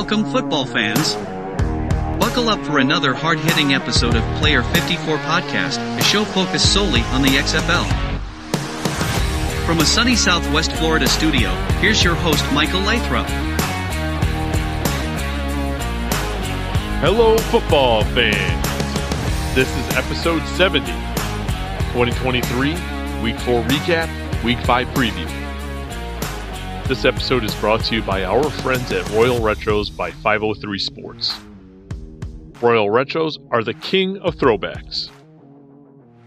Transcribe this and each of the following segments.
Welcome, football fans. Buckle up for another hard hitting episode of Player 54 Podcast, a show focused solely on the XFL. From a sunny Southwest Florida studio, here's your host, Michael Lathrop. Hello, football fans. This is episode 70, 2023, week 4 recap, week 5 preview. This episode is brought to you by our friends at Royal Retros by 503 Sports. Royal Retros are the king of throwbacks.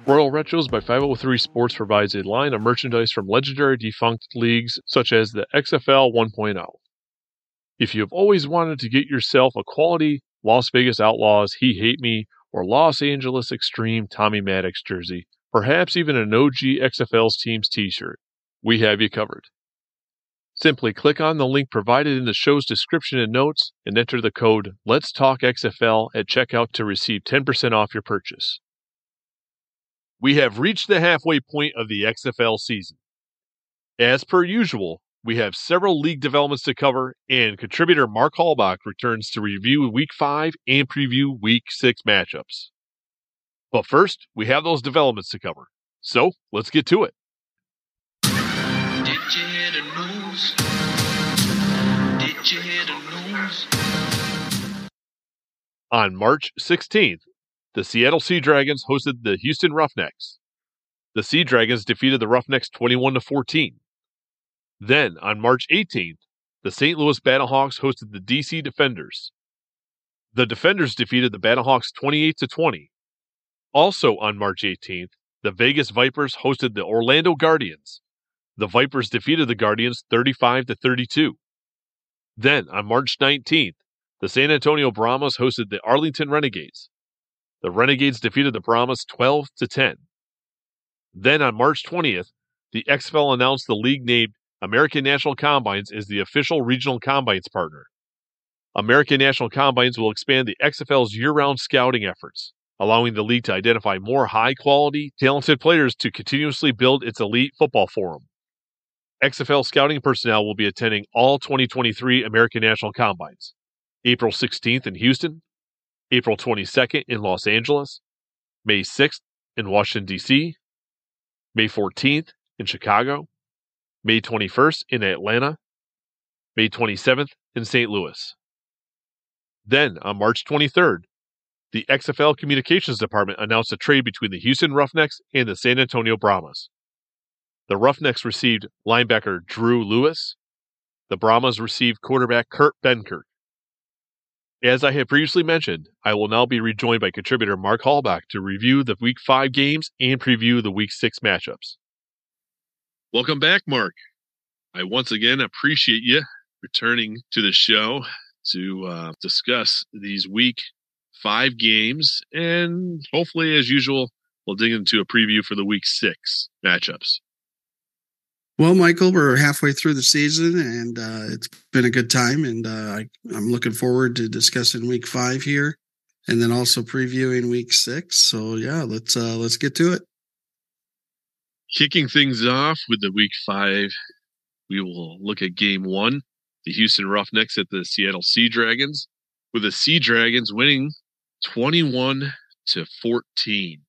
Royal Retros by 503 Sports provides a line of merchandise from legendary defunct leagues such as the XFL 1.0. If you have always wanted to get yourself a quality Las Vegas Outlaws He Hate Me or Los Angeles Extreme Tommy Maddox jersey, perhaps even an OG XFL's team's t shirt, we have you covered. Simply click on the link provided in the show's description and notes and enter the code Let's Talk XFL at checkout to receive 10% off your purchase. We have reached the halfway point of the XFL season. As per usual, we have several league developments to cover, and contributor Mark Halbach returns to review Week 5 and preview Week 6 matchups. But first, we have those developments to cover. So let's get to it. On March 16th, the Seattle Sea Dragons hosted the Houston Roughnecks. The Sea Dragons defeated the Roughnecks 21 to 14. Then, on March 18th, the St. Louis Battlehawks hosted the DC Defenders. The Defenders defeated the Battlehawks 28 to 20. Also on March 18th, the Vegas Vipers hosted the Orlando Guardians. The Vipers defeated the Guardians 35 to 32. Then, on March 19th, the San Antonio Brahmas hosted the Arlington Renegades. The Renegades defeated the Brahmas 12 to 10. Then on March 20th, the XFL announced the league named American National Combines as the official regional combines partner. American National Combines will expand the XFL's year-round scouting efforts, allowing the league to identify more high-quality, talented players to continuously build its elite football forum. XFL scouting personnel will be attending all 2023 American National Combines. April 16th in Houston, April 22nd in Los Angeles, May 6th in Washington, D.C., May 14th in Chicago, May 21st in Atlanta, May 27th in St. Louis. Then, on March 23rd, the XFL Communications Department announced a trade between the Houston Roughnecks and the San Antonio Brahmas. The Roughnecks received linebacker Drew Lewis. The Brahmas received quarterback Kurt Benkert. As I have previously mentioned, I will now be rejoined by contributor Mark Halbach to review the Week 5 games and preview the Week 6 matchups. Welcome back, Mark. I once again appreciate you returning to the show to uh, discuss these Week 5 games, and hopefully, as usual, we'll dig into a preview for the Week 6 matchups. Well, Michael, we're halfway through the season, and uh, it's been a good time, and uh, I'm looking forward to discussing Week Five here, and then also previewing Week Six. So, yeah, let's uh, let's get to it. Kicking things off with the Week Five, we will look at Game One, the Houston Roughnecks at the Seattle Sea Dragons, with the Sea Dragons winning 21 to 14.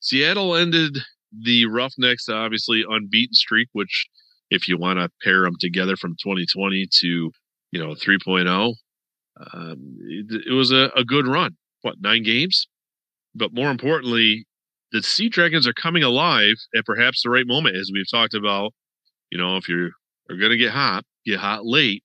Seattle ended the Roughnecks obviously unbeaten streak, which if you want to pair them together from 2020 to you know 3.0, um, it, it, was a, a good run. What nine games? But more importantly, the Sea Dragons are coming alive at perhaps the right moment, as we've talked about. You know, if you're are going to get hot, get hot late.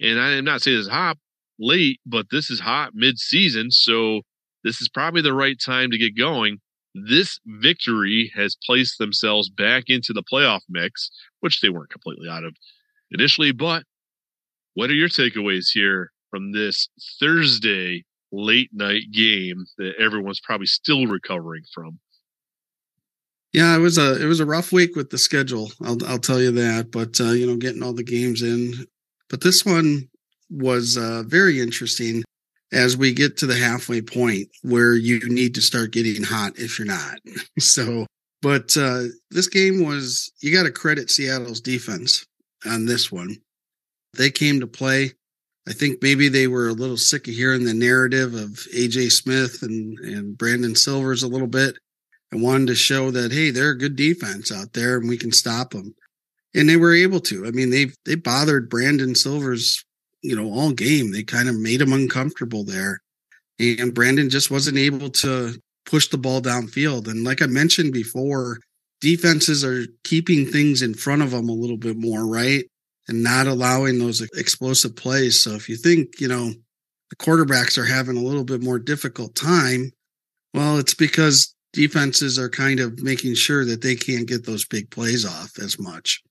And I am not saying it's hot late, but this is hot mid season. So this is probably the right time to get going. This victory has placed themselves back into the playoff mix, which they weren't completely out of initially. But what are your takeaways here from this Thursday late night game that everyone's probably still recovering from? Yeah, it was a it was a rough week with the schedule. I'll I'll tell you that. But uh, you know, getting all the games in. But this one was uh, very interesting as we get to the halfway point where you need to start getting hot if you're not. so, but uh, this game was, you got to credit Seattle's defense on this one. They came to play. I think maybe they were a little sick of hearing the narrative of AJ Smith and, and Brandon Silvers a little bit and wanted to show that, hey, they're a good defense out there and we can stop them. And they were able to. I mean, they they bothered Brandon Silvers, you know, all game. They kind of made him uncomfortable there. And Brandon just wasn't able to push the ball downfield. And like I mentioned before, defenses are keeping things in front of them a little bit more, right? and not allowing those explosive plays. So if you think, you know, the quarterbacks are having a little bit more difficult time, well, it's because defenses are kind of making sure that they can't get those big plays off as much.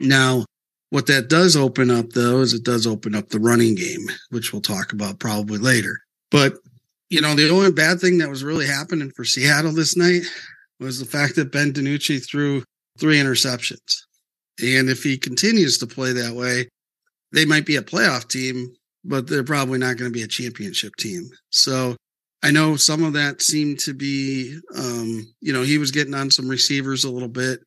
Now, what that does open up though is it does open up the running game, which we'll talk about probably later. But, you know, the only bad thing that was really happening for Seattle this night was the fact that Ben DiNucci threw three interceptions. And if he continues to play that way, they might be a playoff team, but they're probably not going to be a championship team. So I know some of that seemed to be, um, you know, he was getting on some receivers a little bit,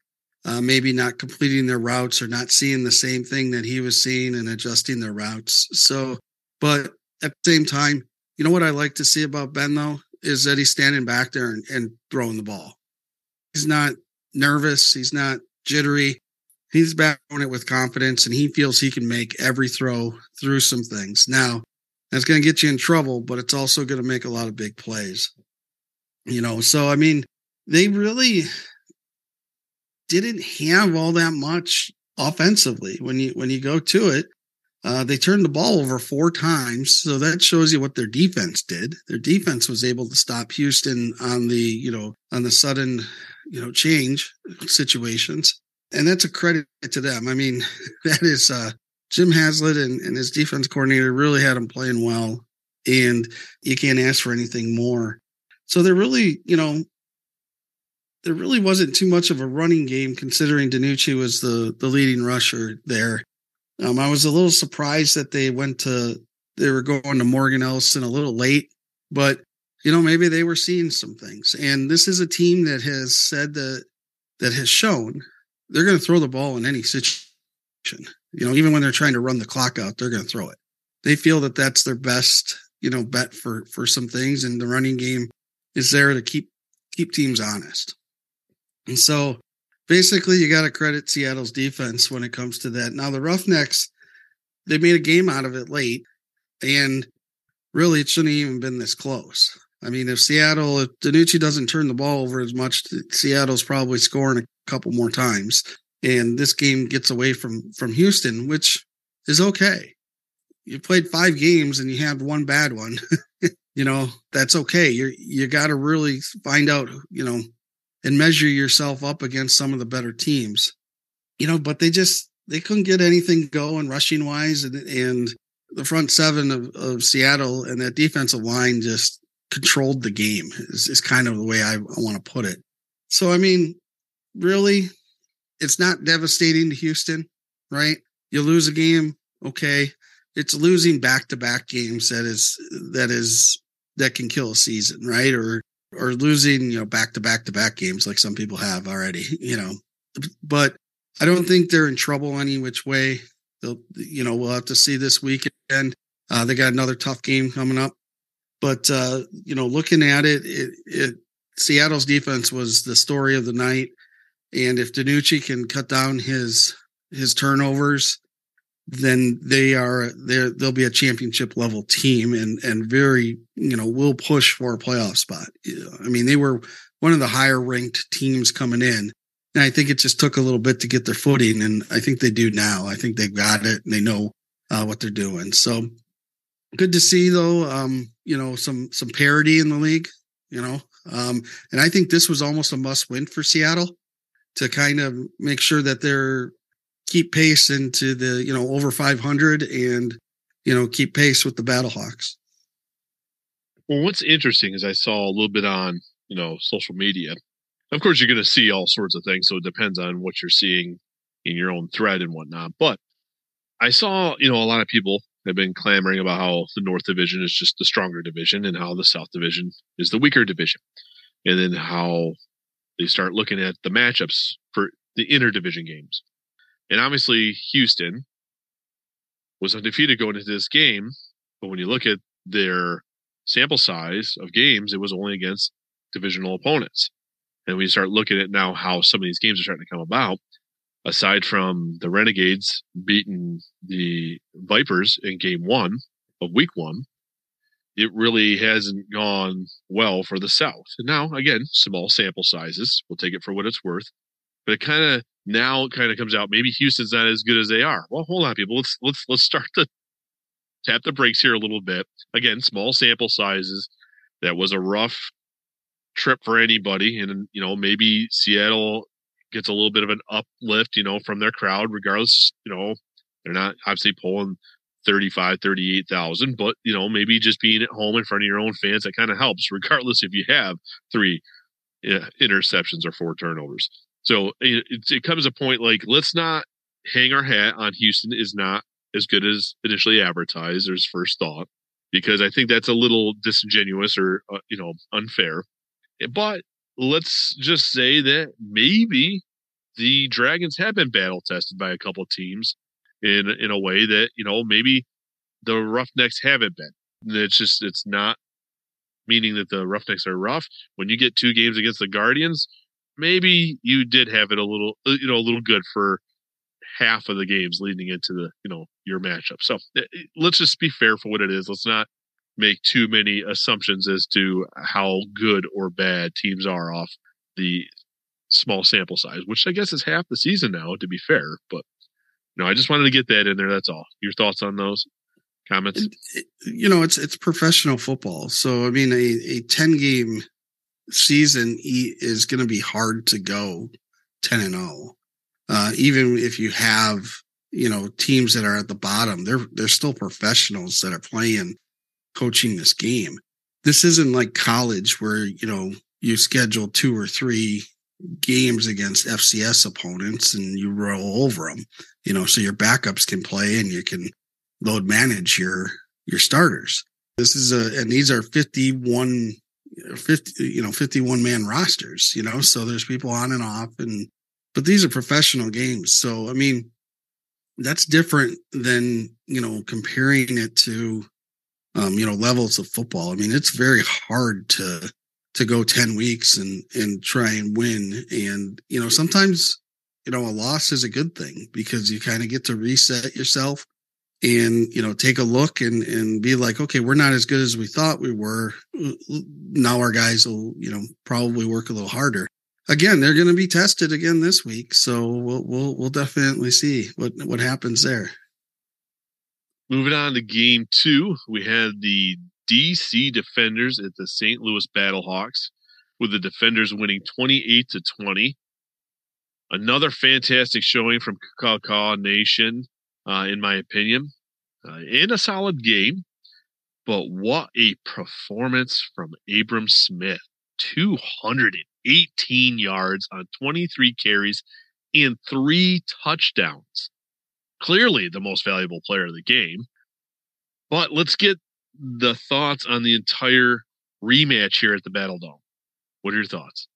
uh, maybe not completing their routes or not seeing the same thing that he was seeing and adjusting their routes. So, but at the same time, you know what I like to see about Ben though is that he's standing back there and, and throwing the ball. He's not nervous. He's not jittery he's back on it with confidence and he feels he can make every throw through some things. Now, that's going to get you in trouble, but it's also going to make a lot of big plays. You know, so I mean, they really didn't have all that much offensively when you when you go to it. Uh, they turned the ball over four times, so that shows you what their defense did. Their defense was able to stop Houston on the you know on the sudden you know change situations and that's a credit to them. I mean, that is uh, Jim Haslett and, and his defense coordinator really had them playing well, and you can't ask for anything more. So they're really, you know, there really wasn't too much of a running game considering DiNucci was the the leading rusher there. Um, I was a little surprised that they went to they were going to Morgan Ellison a little late, but you know maybe they were seeing some things. And this is a team that has said that that has shown they're going to throw the ball in any situation. You know, even when they're trying to run the clock out, they're going to throw it. They feel that that's their best, you know, bet for for some things, and the running game is there to keep keep teams honest. And so, basically, you got to credit Seattle's defense when it comes to that. Now, the Roughnecks, they made a game out of it late, and really, it shouldn't even been this close. I mean, if Seattle, if DiNucci doesn't turn the ball over as much, Seattle's probably scoring a couple more times. And this game gets away from from Houston, which is okay. You played five games and you had one bad one. you know, that's okay. You you got to really find out, you know, and measure yourself up against some of the better teams. You know, but they just they couldn't get anything going rushing wise and, and the front seven of, of Seattle and that defensive line just controlled the game is, is kind of the way I, I want to put it. So, I mean, really, it's not devastating to Houston, right? You lose a game, okay. It's losing back to back games that is, that is, that can kill a season, right? Or, or losing, you know, back to back to back games like some people have already, you know. But I don't think they're in trouble any which way. They'll, you know, we'll have to see this weekend. Uh, they got another tough game coming up but uh, you know, looking at it, it, it, Seattle's defense was the story of the night, and if DiNucci can cut down his his turnovers, then they are there. They'll be a championship level team, and and very you know will push for a playoff spot. I mean, they were one of the higher ranked teams coming in. And I think it just took a little bit to get their footing, and I think they do now. I think they've got it, and they know uh, what they're doing. So good to see though um you know some some parity in the league you know um and i think this was almost a must win for seattle to kind of make sure that they're keep pace into the you know over 500 and you know keep pace with the battlehawks well what's interesting is i saw a little bit on you know social media of course you're going to see all sorts of things so it depends on what you're seeing in your own thread and whatnot but i saw you know a lot of people have been clamoring about how the North Division is just the stronger division and how the South Division is the weaker division. And then how they start looking at the matchups for the interdivision games. And obviously, Houston was undefeated going into this game, but when you look at their sample size of games, it was only against divisional opponents. And we start looking at now how some of these games are starting to come about. Aside from the Renegades beating the Vipers in game one of week one, it really hasn't gone well for the South. And now, again, small sample sizes. We'll take it for what it's worth. But it kind of now it kind of comes out. Maybe Houston's not as good as they are. Well, hold on, people. Let's let's let's start to tap the brakes here a little bit. Again, small sample sizes. That was a rough trip for anybody, and you know maybe Seattle gets a little bit of an uplift, you know, from their crowd, regardless. You know, they're not obviously pulling 35, 38,000, but you know, maybe just being at home in front of your own fans, that kind of helps, regardless if you have three yeah, interceptions or four turnovers. So it, it comes a point like, let's not hang our hat on Houston is not as good as initially advertised. There's first thought, because I think that's a little disingenuous or, uh, you know, unfair. But let's just say that maybe the Dragons have been battle tested by a couple teams in in a way that you know maybe the Roughnecks haven't been. It's just it's not meaning that the Roughnecks are rough. When you get two games against the Guardians, maybe you did have it a little uh, you know a little good for half of the games leading into the you know your matchup. So eh, eh, let's just be fair for what it is. Let's not make too many assumptions as to how good or bad teams are off the small sample size, which I guess is half the season now, to be fair. But no, I just wanted to get that in there. That's all. Your thoughts on those comments? You know, it's it's professional football, so I mean, a a ten game season is going to be hard to go ten and zero. Oh. Uh, even if you have you know teams that are at the bottom, they're they're still professionals that are playing, coaching this game. This isn't like college where you know you schedule two or three games against FCS opponents and you roll over them, you know, so your backups can play and you can load manage your your starters. This is a and these are 51 50 you know 51 man rosters, you know, so there's people on and off and but these are professional games. So I mean that's different than, you know, comparing it to um, you know, levels of football. I mean, it's very hard to to go 10 weeks and and try and win and you know sometimes you know a loss is a good thing because you kind of get to reset yourself and you know take a look and and be like okay we're not as good as we thought we were now our guys will you know probably work a little harder again they're going to be tested again this week so we'll we'll, we'll definitely see what what happens there moving on to game 2 we had the DC Defenders at the St. Louis Battlehawks, with the Defenders winning 28 to 20. Another fantastic showing from Kakao Nation, uh, in my opinion, uh, in a solid game. But what a performance from Abram Smith! 218 yards on 23 carries and three touchdowns. Clearly the most valuable player of the game. But let's get the thoughts on the entire rematch here at the Battle Dome. What are your thoughts?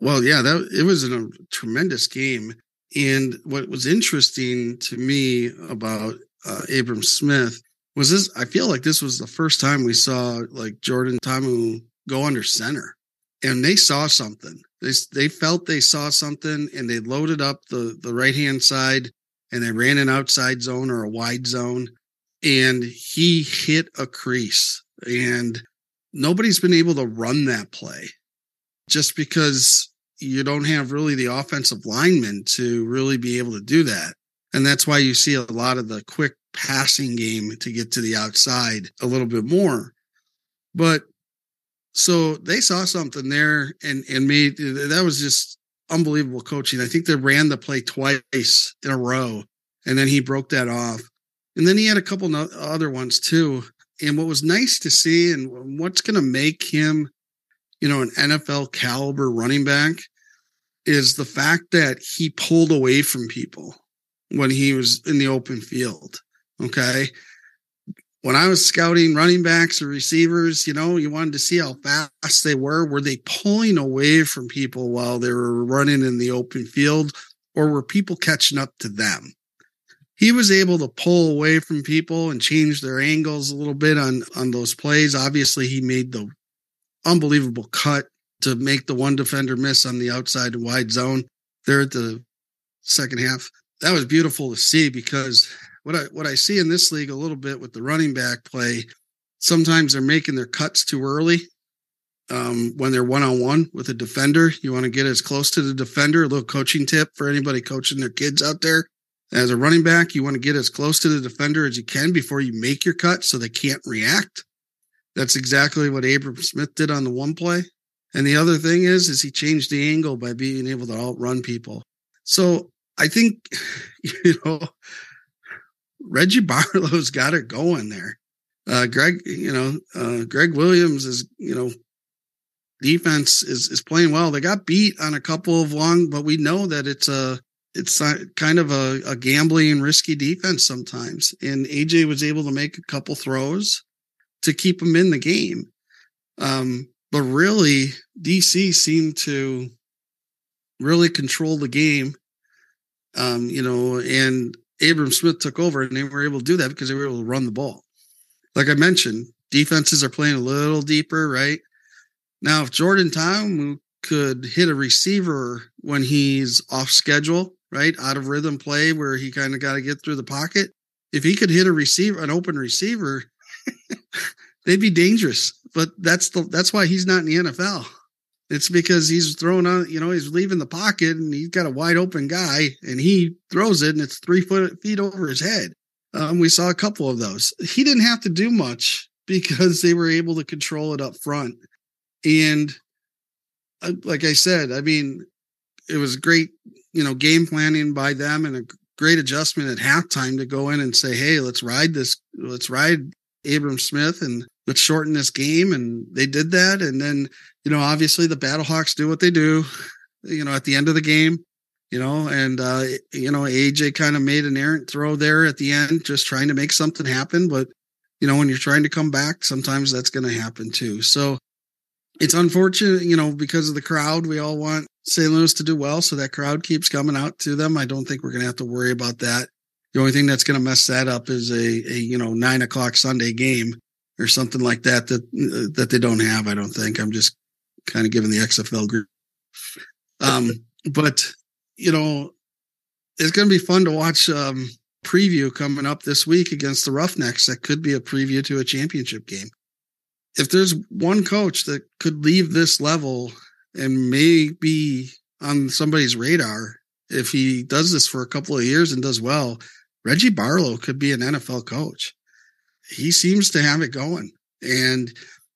Well, yeah, that it was a tremendous game. And what was interesting to me about uh, Abram Smith was this. I feel like this was the first time we saw like Jordan Ta'amu go under center, and they saw something. They they felt they saw something, and they loaded up the the right hand side, and they ran an outside zone or a wide zone, and he hit a crease and nobody's been able to run that play just because you don't have really the offensive linemen to really be able to do that. And that's why you see a lot of the quick passing game to get to the outside a little bit more. But so they saw something there and, and made that was just unbelievable coaching. I think they ran the play twice in a row and then he broke that off. And then he had a couple other ones too. And what was nice to see, and what's going to make him, you know, an NFL caliber running back, is the fact that he pulled away from people when he was in the open field. Okay. When I was scouting running backs or receivers, you know, you wanted to see how fast they were. Were they pulling away from people while they were running in the open field, or were people catching up to them? he was able to pull away from people and change their angles a little bit on on those plays. Obviously, he made the unbelievable cut to make the one defender miss on the outside wide zone there at the second half. That was beautiful to see because what I what I see in this league a little bit with the running back play, sometimes they're making their cuts too early. Um, when they're one on one with a defender, you want to get as close to the defender. A little coaching tip for anybody coaching their kids out there. As a running back, you want to get as close to the defender as you can before you make your cut so they can't react. That's exactly what Abram Smith did on the one play. And the other thing is, is he changed the angle by being able to outrun people. So I think, you know, Reggie Barlow's got it going there. Uh, Greg, you know, uh, Gregg Williams is, you know, defense is is playing well. They got beat on a couple of long, but we know that it's a it's a, kind of a, a gambling risky defense sometimes. And AJ was able to make a couple throws to keep them in the game. Um, but really, DC seemed to really control the game. Um, you know, and Abram Smith took over and they were able to do that because they were able to run the ball. Like I mentioned, defenses are playing a little deeper, right? Now, if Jordan Ta'amu could hit a receiver when he's off schedule, right? Out of rhythm play where he kind of got to get through the pocket. If he could hit a receiver, an open receiver, they'd be dangerous. But that's the that's why he's not in the NFL. It's because he's throwing on, you know, he's leaving the pocket and he's got a wide open guy and he throws it and it's three foot feet over his head. Um, we saw a couple of those. He didn't have to do much because they were able to control it up front. And uh, like I said, I mean, it was great, you know, game planning by them and a great adjustment at halftime to go in and say, "Hey, let's ride this, let's ride Abram Smith and let's shorten this game." And they did that, and then you know, obviously the Battlehawks do what they do, you know, at the end of the game, you know, and, uh, you know, AJ kind of made an errant throw there at the end, just trying to make something happen. But, you know, when you're trying to come back, sometimes that's going to happen too. So it's unfortunate, you know, because of the crowd, we all want St. Louis to do well. So that crowd keeps coming out to them. I don't think we're going to have to worry about that. The only thing that's going to mess that up is a, a, you know, nine o'clock Sunday game or something like that, that, that they don't have. I don't think I'm just kind of giving the XFL group. Um, but you know, it's going to be fun to watch um, preview coming up this week against the Roughnecks. That could be a preview to a championship game. If there's one coach that could leave this level and may be on somebody's radar, if he does this for a couple of years and does well, Reggie Barlow could be an NFL coach. He seems to have it going. And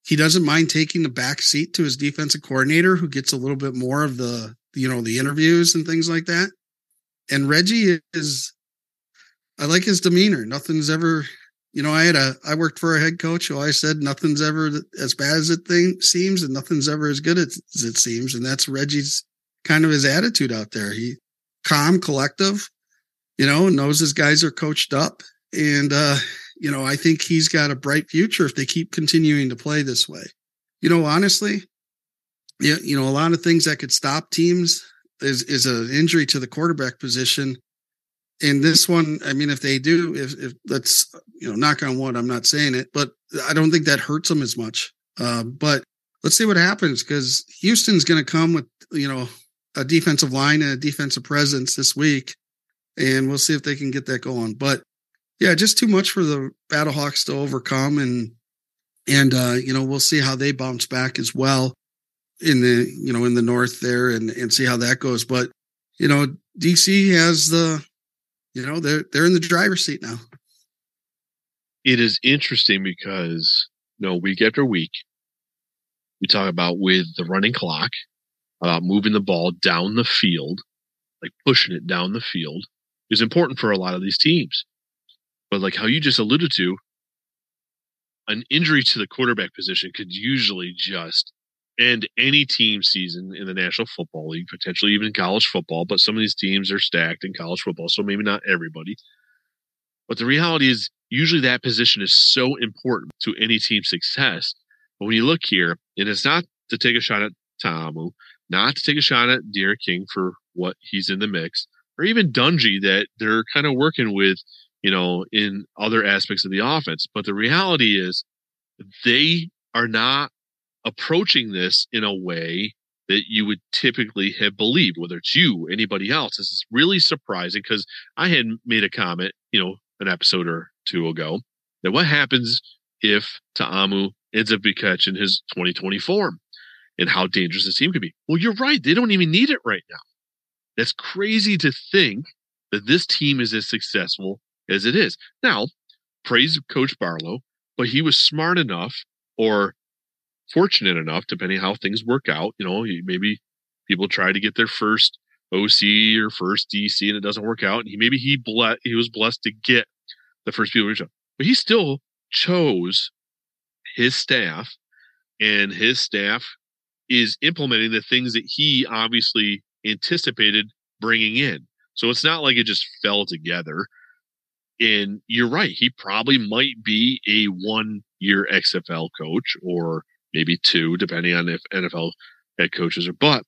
he doesn't mind taking the back seat to his defensive coordinator who gets a little bit more of the you know the interviews and things like that. And reggie is i like his demeanor. Nothing's ever you know i had a i worked for a head coach who i said nothing's ever as bad as it thing seems and nothing's ever as good as it seems. And that's reggie's kind of his attitude out there. He calm collective you know knows his guys are coached up. And uh you know, I think he's got a bright future if they keep continuing to play this way. You know, honestly, yeah, you know, a lot of things that could stop teams is is an injury to the quarterback position. In this one, I mean, if they do, if if let's you know, knock on wood, I'm not saying it, but I don't think that hurts them as much. Uh, but let's see what happens because Houston's going to come with you know a defensive line and a defensive presence this week, and we'll see if they can get that going. But yeah, just too much for the Battlehawks to overcome, and and uh, you know we'll see how they bounce back as well in the you know in the north there, and and see how that goes. But you know DC has the you know they're they're in the driver's seat now. It is interesting because you know week after week we talk about with the running clock about moving the ball down the field, like pushing it down the field, is important for a lot of these teams. But like how you just alluded to, an injury to the quarterback position could usually just end any team season in the National Football League, potentially even college football. But some of these teams are stacked in college football, so maybe not everybody. But the reality is, usually that position is so important to any team's success. But when you look here, and it's not to take a shot at Ta'amu, not to take a shot at D'Eriq King for what he's in the mix, or even Dungey that they're kind of working with, you know, in other aspects of the offense. But the reality is they are not approaching this in a way that you would typically have believed, whether it's you, or anybody else. This is really surprising because I had made a comment, you know, an episode or two ago that what happens if Ta'amu ends up catching his 2020 form and how dangerous this team could be. Well, you're right. They don't even need it right now. That's crazy to think that this team is as successful as it is. Now, praise Coach Barlow, but he was smart enough or fortunate enough, depending how things work out. You know, maybe people try to get their first OC or first DC and it doesn't work out. And he maybe he ble- he was blessed to get the first people to but he still chose his staff, and his staff is implementing the things that he obviously anticipated bringing in. So it's not like it just fell together. And you're right, he probably might be a one year XFL coach or maybe two, depending on if NFL head coaches are. But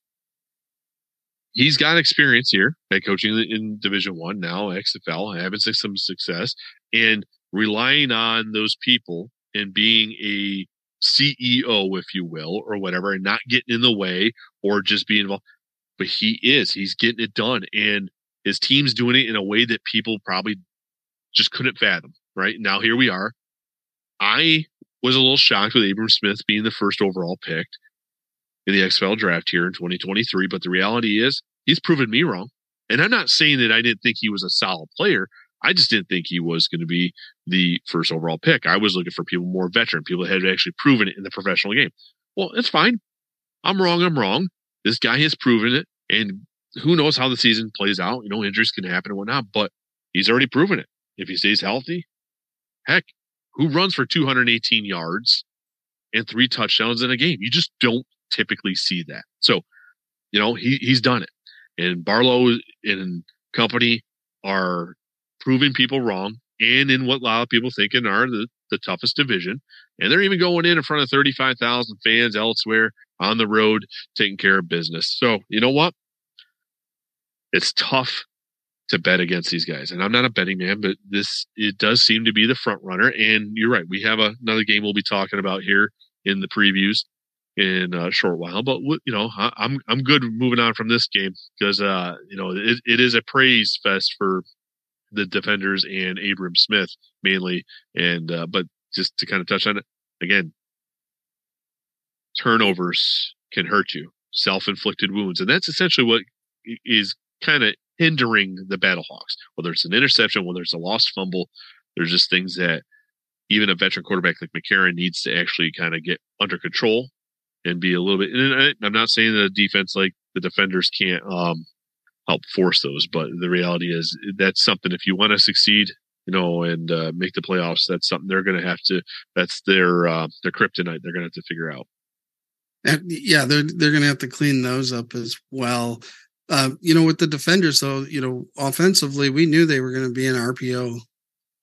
he's got experience here at coaching in Division One now, XFL, having some success, and relying on those people and being a CEO, if you will, or whatever, and not getting in the way or just being involved. But he is, he's getting it done. And his team's doing it in a way that people probably just couldn't fathom. Right now, here we are. I was a little shocked with Abram Smith being the first overall picked in the XFL draft here in 2023. But the reality is, he's proven me wrong. And I'm not saying that I didn't think he was a solid player. I just didn't think he was going to be the first overall pick. I was looking for people more veteran, people that had actually proven it in the professional game. Well, it's fine. I'm wrong. I'm wrong. This guy has proven it. And who knows how the season plays out? You know, injuries can happen and whatnot, but he's already proven it. If he stays healthy, heck, who runs for 218 yards and three touchdowns in a game? You just don't typically see that. So, you know, he, he's done it. And Barlow and company are proving people wrong and in what a lot of people thinking are the, the toughest division. And they're even going in in front of 35,000 fans elsewhere on the road, taking care of business. So, you know what? It's tough to bet against these guys. And I'm not a betting man, but this, it does seem to be the front runner. And you're right. We have a, another game we'll be talking about here in the previews in a short while. But you know, I, I'm I'm good moving on from this game because uh, you know it, it is a praise fest for the defenders and Abram Smith mainly. And uh, but just to kind of touch on it again, turnovers can hurt you, self-inflicted wounds, and that's essentially what is kind of hindering the Battlehawks. Whether it's an interception, whether it's a lost fumble, there's just things that even a veteran quarterback like McCarron needs to actually kind of get under control and be a little bit. And I'm not saying that a defense like the defenders can't um, help force those. But the reality is that's something if you want to succeed, you know, and uh, make the playoffs, that's something they're going to have to. That's their uh, their kryptonite. They're going to have to figure out. And yeah, they're they're going to have to clean those up as well. Uh, you know, with the defenders, though, you know, offensively, we knew they were going to be an RPO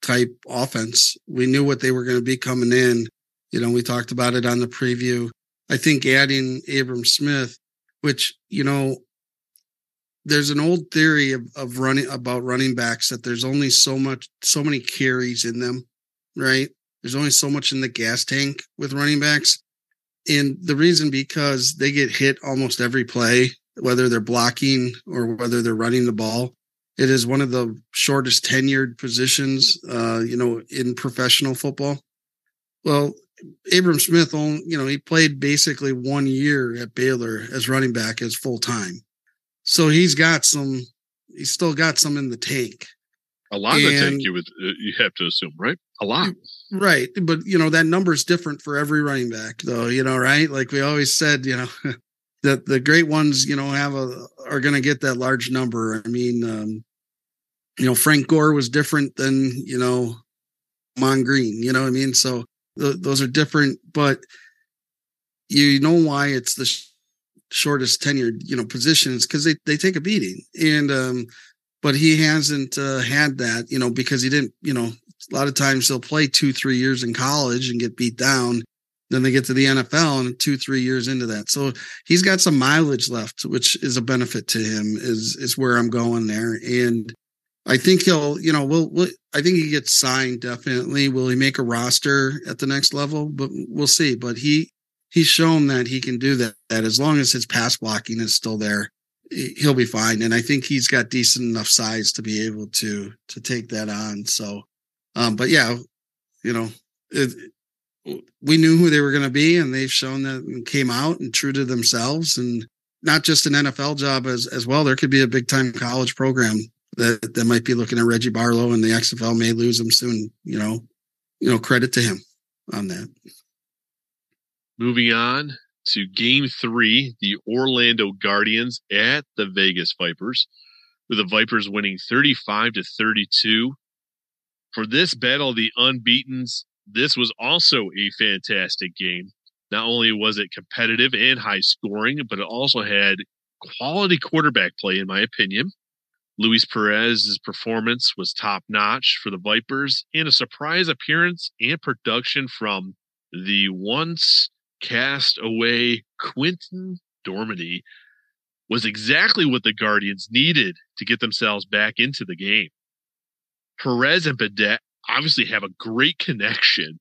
type offense. We knew what they were going to be coming in. You know, we talked about it on the preview. I think adding Abram Smith, which, you know, there's an old theory of, of running about running backs that there's only so much so many carries in them right there's only so much in the gas tank with running backs and the reason because they get hit almost every play whether they're blocking or whether they're running the ball it is one of the shortest tenured positions uh, you know in professional football well abram smith only you know he played basically one year at baylor as running back as full time so he's got some. He's still got some in the tank. A lot and, of the tank, you would uh, you have to assume, right? A lot, right? But you know that number is different for every running back, though. You know, right? Like we always said, you know. that the great ones, you know, have a are going to get that large number. I mean, um, you know, Frank Gore was different than you know, Mon Green. You know what I mean? So th- those are different, but you know why it's the shortest tenured you know positions because they they take a beating and um but he hasn't uh, had that you know because he didn't you know a lot of times they'll play two three years in college and get beat down Then they get to the NFL and two, three years into that. So he's got some mileage left, which is a benefit to him. Is is where I'm going there, and I think he'll, you know, we'll, we'll, I think he gets signed definitely. Will he make a roster at the next level? But we'll see. But he, he's shown that he can do that, that as long as his pass blocking is still there, he'll be fine. And I think he's got decent enough size to be able to, to take that on. So, um, but yeah, you know, it, we knew who they were going to be and they've shown that and came out and true to themselves and not just an NFL job as, as well. There could be a big time college program that that might be looking at Reggie Barlow and the XFL may lose him soon. You know, you know, credit to him on that. Moving on to game three, the Orlando Guardians at the Vegas Vipers, with the Vipers winning 35 to 32. For this battle, the unbeatens, this was also a fantastic game. Not only was it competitive and high scoring, but it also had quality quarterback play, in my opinion. Luis Perez's performance was top notch for the Vipers, and a surprise appearance and production from the once cast away Quinten Dormady was exactly what the Guardians needed to get themselves back into the game. Perez and Badet obviously have a great connection.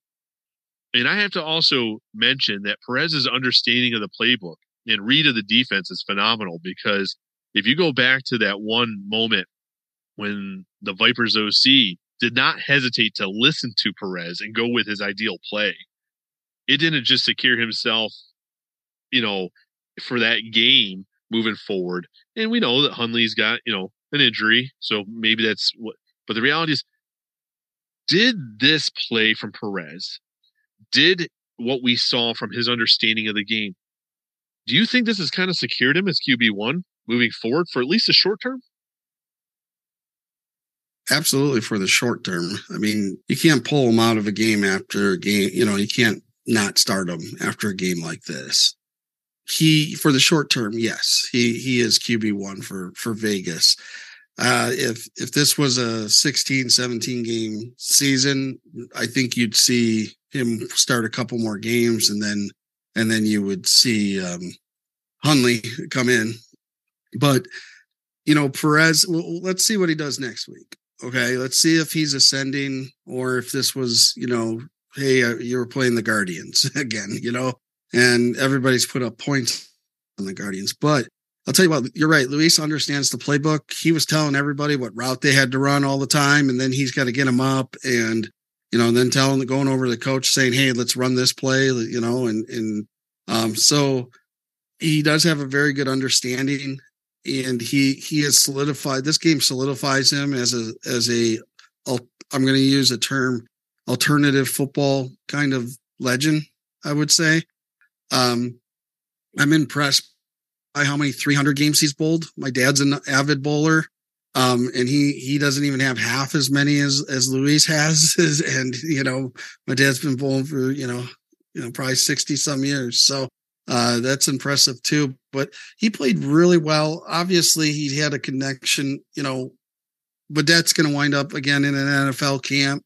And I have to also mention that Perez's understanding of the playbook and read of the defense is phenomenal because if you go back to that one moment when the Vipers OC did not hesitate to listen to Perez and go with his ideal play, it didn't just secure himself, you know, for that game moving forward. And we know that Hundley's got, you know, an injury. So maybe that's what, but the reality is, did this play from Perez, did what we saw from his understanding of the game, do you think this has kind of secured him as QB1 moving forward for at least the short term? Absolutely for the short term. I mean, you can't pull him out of a game after a game. You know, you can't not start him after a game like this. He for the short term, yes, he he is QB one for for Vegas. Uh, if if this was a 16, 17 game season, I think you'd see him start a couple more games, and then and then you would see um, Hundley come in but you know, Perez. Well, let's see what he does next week. Okay, let's see if he's ascending or if this was, you know, hey, uh, you were playing the Guardians again, you know, and everybody's put up points on the Guardians. But I'll tell you what, you're right. Luis understands the playbook. He was telling everybody what route they had to run all the time, and then he's got to get them up and you know, then telling going over to the coach saying, "Hey, let's run this play," you know, and and um, so he does have a very good understanding and he he has solidified this game solidifies him as a as a I'm going to use a term alternative football kind of legend I would say um I'm impressed how many 300 games he's bowled my dad's an avid bowler um and he he doesn't even have half as many as as Luis has and you know my dad's been bowling for you know you know probably 60 some years so uh, that's impressive too. But he played really well. Obviously, he had a connection, you know, but that's going to wind up again in an NFL camp.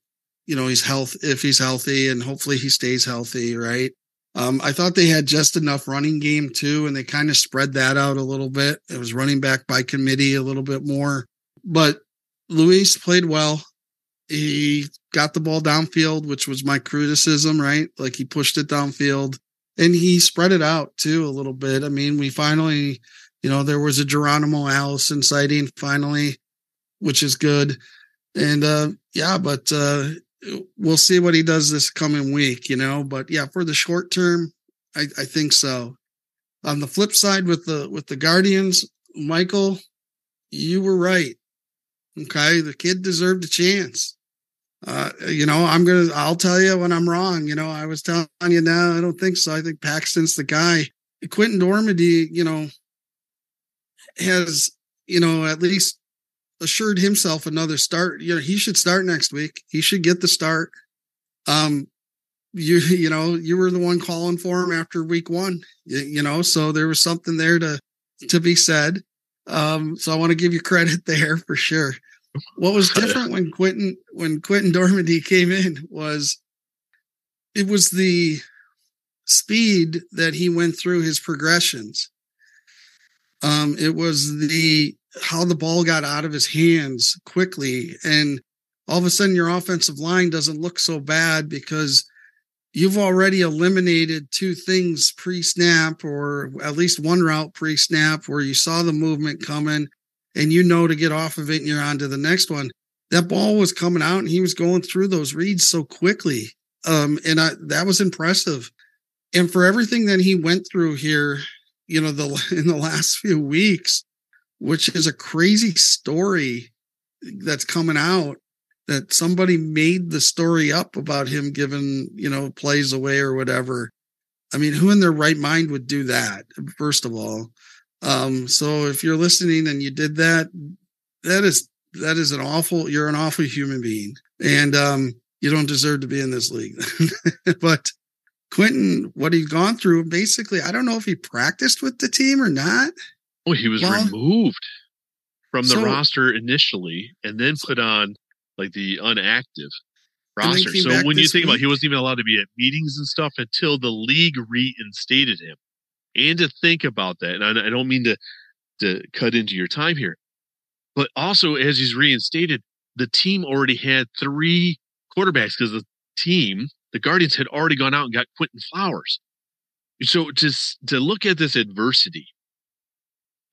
You know, he's health if he's healthy, and hopefully he stays healthy, right? Um, I thought they had just enough running game too, and they kind of spread that out a little bit. It was running back by committee a little bit more, but Luis played well. He got the ball downfield, which was my criticism, right? Like he pushed it downfield and he spread it out too a little bit. I mean, we finally, you know, there was a Geronimo Allison sighting finally, which is good. And uh yeah, but uh we'll see what he does this coming week, you know. But yeah, for the short term, I, I think so. On the flip side with the with the Guardians, Michael, you were right. Okay, the kid deserved a chance uh, you know, I'm gonna. I'll tell you when I'm wrong. You know, I was telling you now. I don't think so. I think Paxton's the guy. Quinten Dormady, you know, has you know at least assured himself another start. You know, he should start next week. He should get the start. Um, you you know, you were the one calling for him after week one. You, you know, so there was something there to to be said. Um, so I want to give you credit there for sure. What was different when Quinten when Quinten Dormady came in was it was the speed that he went through his progressions. Um, it was the how the ball got out of his hands quickly, and all of a sudden your offensive line doesn't look so bad because you've already eliminated two things pre-snap or at least one route pre-snap where you saw the movement coming and you know to get off of it and you're on to the next one. That ball was coming out and he was going through those reads so quickly um, and I, that was impressive. And for everything that he went through here you know the in the last few weeks which is a crazy story that's coming out that somebody made the story up about him giving, you know, plays away or whatever. I mean, who in their right mind would do that, first of all? Um, so if you're listening and you did that, that is that is an awful you're an awful human being. And um you don't deserve to be in this league. but Quinten, what he's gone through, basically, I don't know if he practiced with the team or not. Oh, he was well, removed from the so, roster initially and then put on like the unactive roster. So when you think week? about it, he wasn't even allowed to be at meetings and stuff until the league reinstated him. And to think about that, and I, I don't mean to to cut into your time here, but also as he's reinstated, the team already had three quarterbacks because the team, the Guardians, had already gone out and got Quinton Flowers. So to to look at this adversity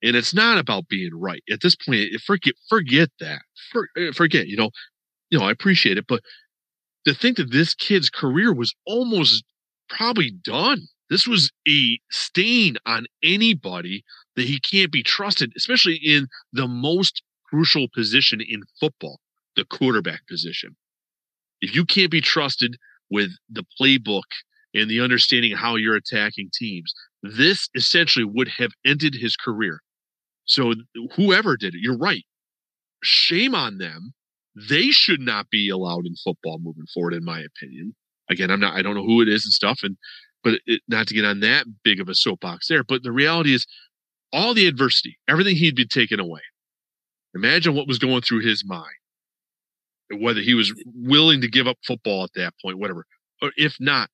and it's not about being right at this point forget forget that For, uh, forget you know you know, I appreciate it, but to think that this kid's career was almost probably done. This was a stain on anybody that he can't be trusted, especially in the most crucial position in football, the quarterback position. If you can't be trusted with the playbook and the understanding how you're attacking teams, this essentially would have ended his career. So whoever did it, you're right. Shame on them they should not be allowed in football moving forward, in my opinion. Again, I'm not, I don't know who it is and stuff, and but it, not to get on that big of a soapbox there. But the reality is, all the adversity, everything he'd been taken away. Imagine what was going through his mind, whether he was willing to give up football at that point, whatever. Or if not,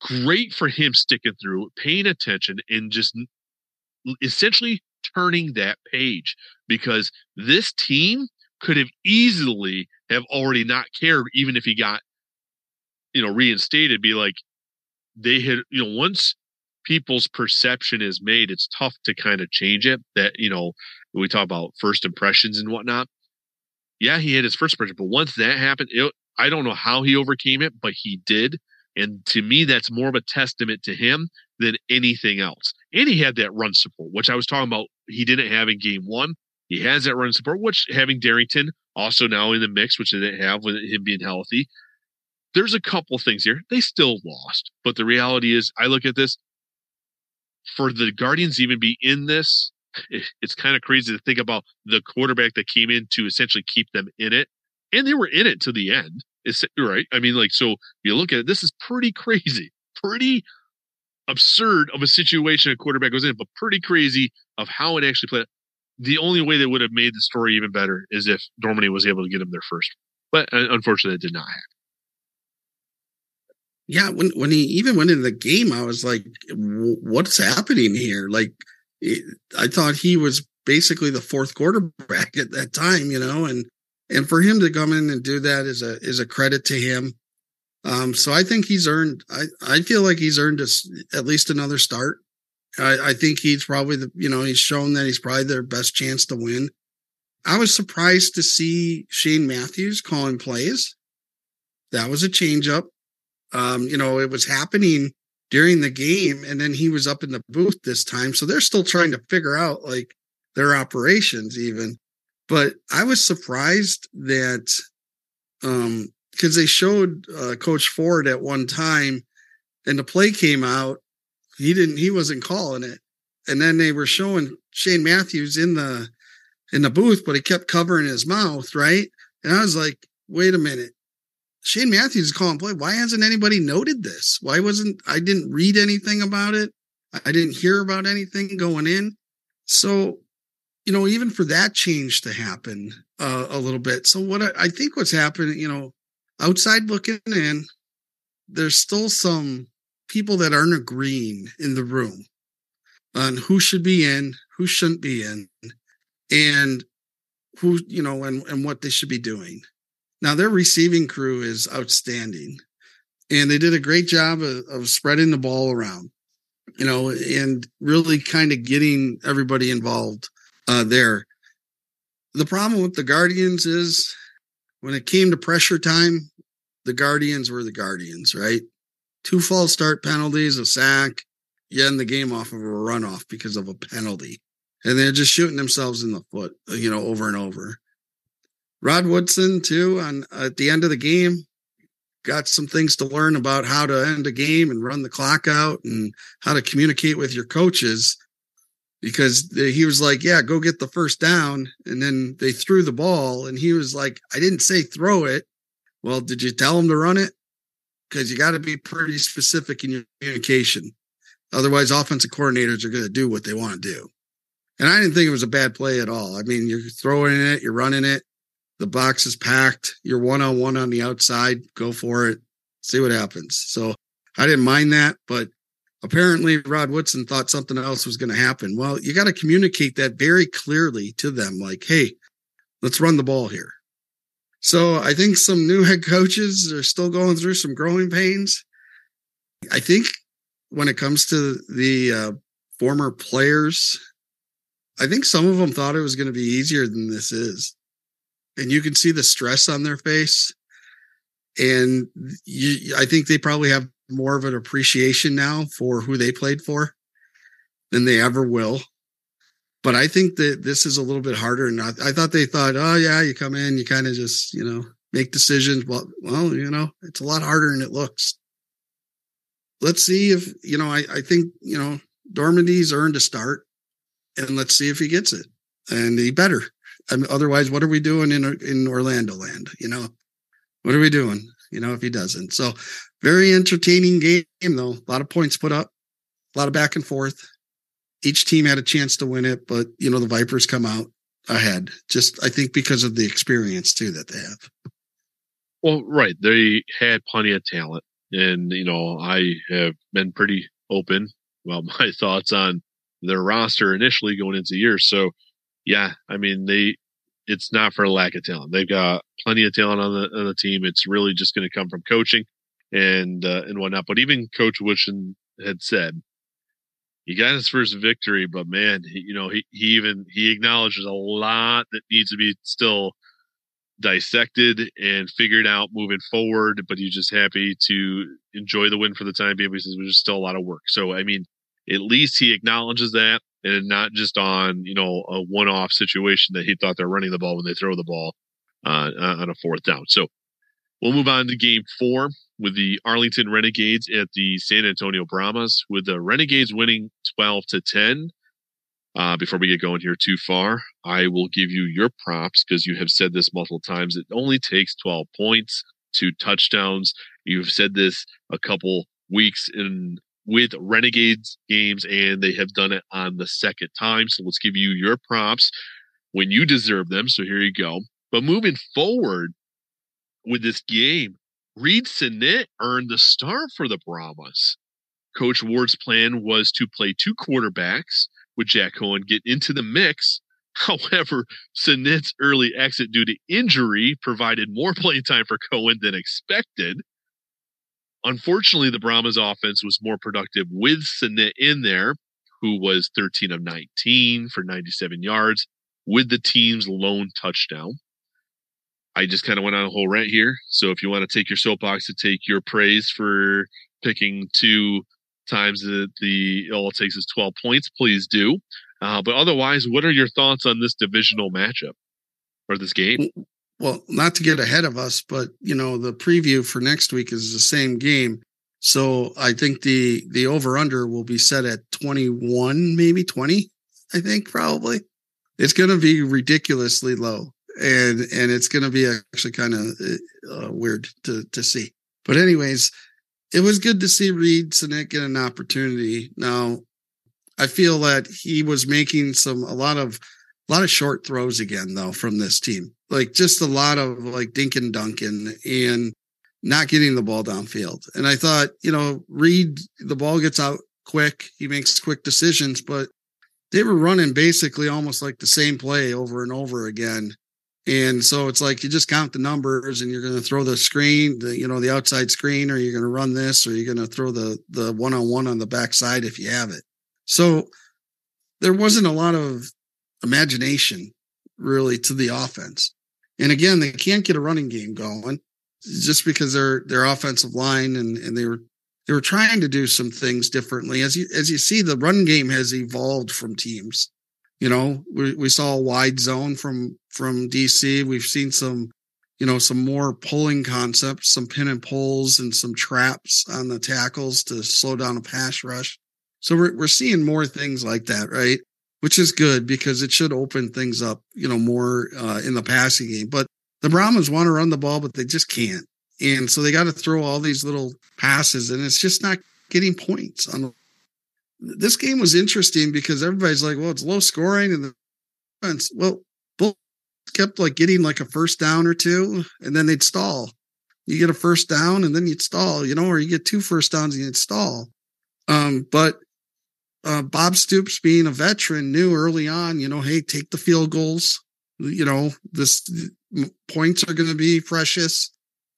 great for him sticking through, paying attention, and just essentially turning that page because this team could have easily have already not cared, even if he got, you know, reinstated. Be like, they had, you know, once people's perception is made, it's tough to kind of change it. That you know, we talk about first impressions and whatnot. Yeah, he had his first impression, but once that happened, it, I don't know how he overcame it, but he did. And to me, that's more of a testament to him than anything else. And he had that run support, which I was talking about. He didn't have in game one. He has that run support, which having Darrington also now in the mix, which they didn't have with him being healthy. There's a couple things here. They still lost, but the reality is, I look at this for the Guardians even be in this. It's kind of crazy to think about the quarterback that came in to essentially keep them in it, and they were in it to the end. It's right. I mean, like, so you look at it. This is pretty crazy, pretty absurd of a situation a quarterback goes in, but pretty crazy of how it actually played the only way they would have made the story even better is if Dormady was able to get him there first. But uh, unfortunately, it did not happen. Yeah, when when he even went into the game, I was like, "What's happening here?" Like, I thought he was basically the fourth quarterback at that time, you know, and and for him to come in and do that is a is a credit to him. Um, so I think he's earned. I I feel like he's earned us at least another start. I, I think he's probably the, you know, he's shown that he's probably their best chance to win. I was surprised to see Shane Matthews calling plays. That was a change up. Um, you know, it was happening during the game and then he was up in the booth this time. So they're still trying to figure out like their operations even. But I was surprised that, um, because they showed uh, Coach Ford at one time and the play came out. He didn't he wasn't calling it. And then they were showing shane matthews in the in the booth but he kept covering his mouth right? And i was like wait a minute. Shane matthews is calling play. Why hasn't anybody noted this? Why wasn't i didn't read anything about it. I didn't hear about anything going in. So you know even for that change to happen uh, a little bit. So what I, I think what's happening you know outside looking in there's still some people that aren't agreeing in the room on who should be in, who shouldn't be in, and who, you know, and, and what they should be doing. Now, their receiving crew is outstanding, and they did a great job of, of spreading the ball around, you know, and really kind of getting everybody involved uh, there. The problem with the Guardians is when it came to pressure time, the Guardians were the Guardians, right? Two false start penalties, a sack, you end the game off of a runoff because of a penalty. And they're just shooting themselves in the foot, you know, over and over. Rod Woodson, too, on at the end of the game, got some things to learn about how to end a game and run the clock out and how to communicate with your coaches because he was like, Yeah, go get the first down. And then they threw the ball, and he was like, I didn't say throw it. Well, did you tell him to run it? Because you got to be pretty specific in your communication. Otherwise, offensive coordinators are going to do what they want to do. And I didn't think it was a bad play at all. I mean, you're throwing it, you're running it, the box is packed, you're one on one on the outside, go for it, see what happens. So I didn't mind that, but apparently Rod Woodson thought something else was going to happen. Well, you got to communicate that very clearly to them like, hey, let's run the ball here. So I think some new head coaches are still going through some growing pains. I think when it comes to the uh, former players, I think some of them thought it was going to be easier than this is. And you can see the stress on their face. And you, I think they probably have more of an appreciation now for who they played for than they ever will. But I think that this is a little bit harder. And I, I thought they thought, oh, yeah, you come in, you kind of just, you know, make decisions. Well, well, you know, it's a lot harder than it looks. Let's see if, you know, I, I think, you know, Dormady's earned a start and let's see if he gets it. And he better. I mean, otherwise, what are we doing in in Orlando land? You know, what are we doing? You know, if he doesn't. So, very entertaining game though. A lot of points put up, a lot of back and forth. Each team had a chance to win it, but you know the Vipers come out ahead. Just I think because of the experience too that they have. Well, right. They had plenty of talent. And, you know, I have been pretty open about my thoughts on their roster initially going into the year. So, yeah, I mean, they it's not for lack of talent. They've got plenty of talent on the on the team. It's really just going to come from coaching and uh, and whatnot. But even Coach Woodson had said he got his first victory, but man, he, you know, he he even he acknowledges a lot that needs to be still dissected and figured out moving forward. But he's just happy to enjoy the win for the time being because there's still a lot of work. So I mean, at least he acknowledges that and not just on you know a one-off situation that he thought they're running the ball when they throw the ball uh, on a fourth down. So we'll move on to game four with the Arlington Renegades at the San Antonio Brahmas, with the Renegades winning 12 to 10. Uh, before we get going here too far, I will give you your props because you have said this multiple times. It only takes 12 points, two touchdowns. You've said this a couple weeks in with Renegades games, and they have done it on the second time. So let's give you your props when you deserve them. So here you go. But moving forward with this game, Reid Sinnett earned the start for the Brahmas. Coach Ward's plan was to play two quarterbacks with Jack Coan get into the mix. However, Sinnett's early exit due to injury provided more playing time for Cohen than expected. Unfortunately, the Brahmas offense was more productive with Sinnett in there, who was 13 of 19 for 97 yards with the team's lone touchdown. I just kind of went on a whole rant here. So if you want to take your soapbox to take your praise for picking two times that the all it takes is 12 points, please do. Uh, but otherwise, what are your thoughts on this divisional matchup or this game? well, not to get ahead of us, but you know, the preview for next week is the same game. So I think the the over under will be set at 21, maybe 20, I think probably. It's going to be ridiculously low and and it's going to be actually kind of uh, weird to to see. But anyways, it was good to see Reid Sinnett get an opportunity. Now, I feel that he was making some a lot of a lot of short throws again though from this team like just a lot of like dink and dunking and not getting the ball downfield. And I thought, you know, Reid, the ball gets out quick. He makes quick decisions, but they were running basically almost like the same play over and over again. And so it's like you just count the numbers and you're going to throw the screen, the, you know, the outside screen, or you're going to run this, or you're going to throw the, the one on one on the backside if you have it. So there wasn't a lot of imagination really to the offense. And again, they can't get a running game going just because their their offensive line and and they were they were trying to do some things differently. As you as you see, the run game has evolved from teams. You know, we we saw a wide zone from from DC. We've seen some, you know, some more pulling concepts, some pin and pulls, and some traps on the tackles to slow down a pass rush. So we're we're seeing more things like that, right? Which is good because it should open things up, you know, more uh, in the passing game. But the Brahmas want to run the ball, but they just can't. And so they got to throw all these little passes, and it's just not getting points. On this game was interesting because everybody's like, "Well, it's low scoring," and the defense, well, both kept like getting like a first down or two, and then they'd stall. You get a first down, and then you'd stall, you know, or you get two first downs and you'd stall. Um, but uh, Bob Stoops, being a veteran, knew early on, you know, hey, take the field goals. You know, this points are going to be precious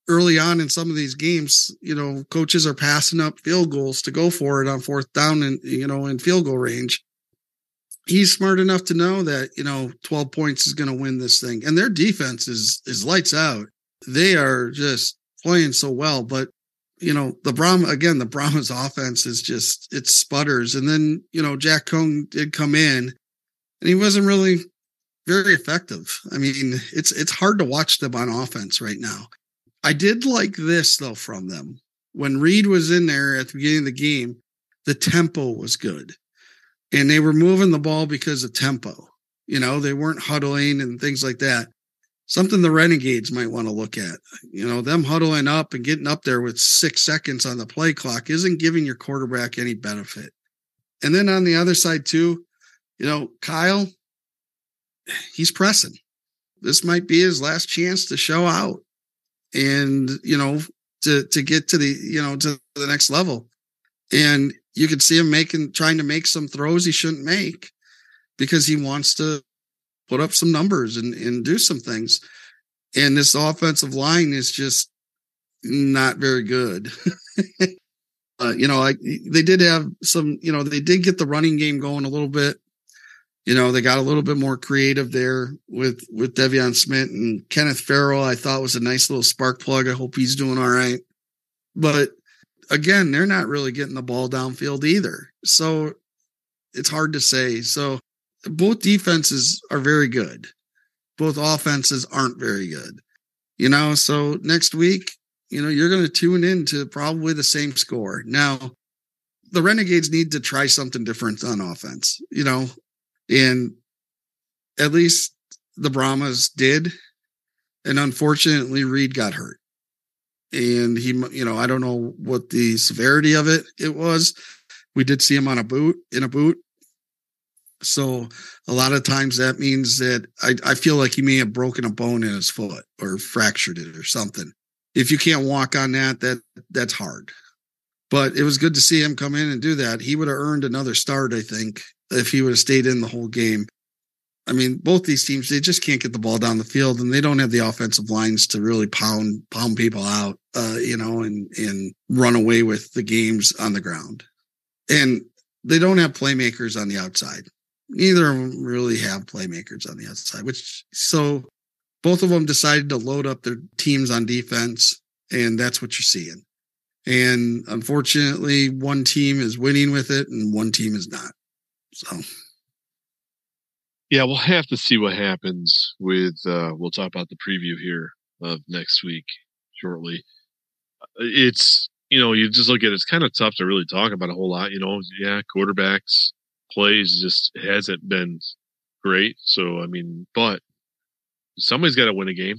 early on in some of these games, you know, coaches are passing up field goals to go for it on fourth down and, you know, in field goal range. He's smart enough to know that, you know, 12 points is going to win this thing. And their defense is, is lights out. They are just playing so well. But, you know, the Brahma, again, the Brahma's offense is just, it sputters. And then, you know, Jack Coan did come in and he wasn't really very effective. I mean, it's, it's hard to watch them on offense right now I did like this though from them. When Reid was in there at the beginning of the game, the tempo was good. And they were moving the ball because of tempo. You know, they weren't huddling and things like that. Something the Renegades might want to look at. You know, them huddling up and getting up there with six seconds on the play clock isn't giving your quarterback any benefit. And then on the other side, too, you know, Kyle, he's pressing. This might be his last chance to show out and you know to to get to the you know to the next level. And you could see him making trying to make some throws he shouldn't make because he wants to put up some numbers and and do some things. And this offensive line is just not very good. Uh, you know like they did have some you know they did get the running game going a little bit you know, they got a little bit more creative there with with De'Veon Smith and Kenneth Farrow. I thought was a nice little spark plug. I hope he's doing all right. But again, they're not really getting the ball downfield either. So it's hard to say. So both defenses are very good. Both offenses aren't very good. You know, so next week, you know, you're going to tune in to probably the same score. Now, the Renegades need to try something different on offense. You know, and at least the Brahmas did. And unfortunately, Reid got hurt. And he, you know, I don't know what the severity of it it was. We did see him on a boot in a boot. So a lot of times that means that I, I feel like he may have broken a bone in his foot or fractured it or something. If you can't walk on that, that that's hard. But it was good to see him come in and do that. He would have earned another start, I think, if he would have stayed in the whole game. I mean, both these teams, they just can't get the ball down the field and they don't have the offensive lines to really pound, pound people out, uh, you know, and, and run away with the games on the ground. And they don't have playmakers on the outside. Neither of them really have playmakers on the outside, which so both of them decided to load up their teams on defense. And that's what you're seeing. And unfortunately, one team is winning with it and one team is not. So, yeah, we'll have to see what happens with. Uh, we'll talk about the preview here of next week shortly. It's you know you just look at it, it's kind of tough to really talk about a whole lot. You know, yeah, quarterbacks plays just hasn't been great. So I mean, but somebody's got to win a game,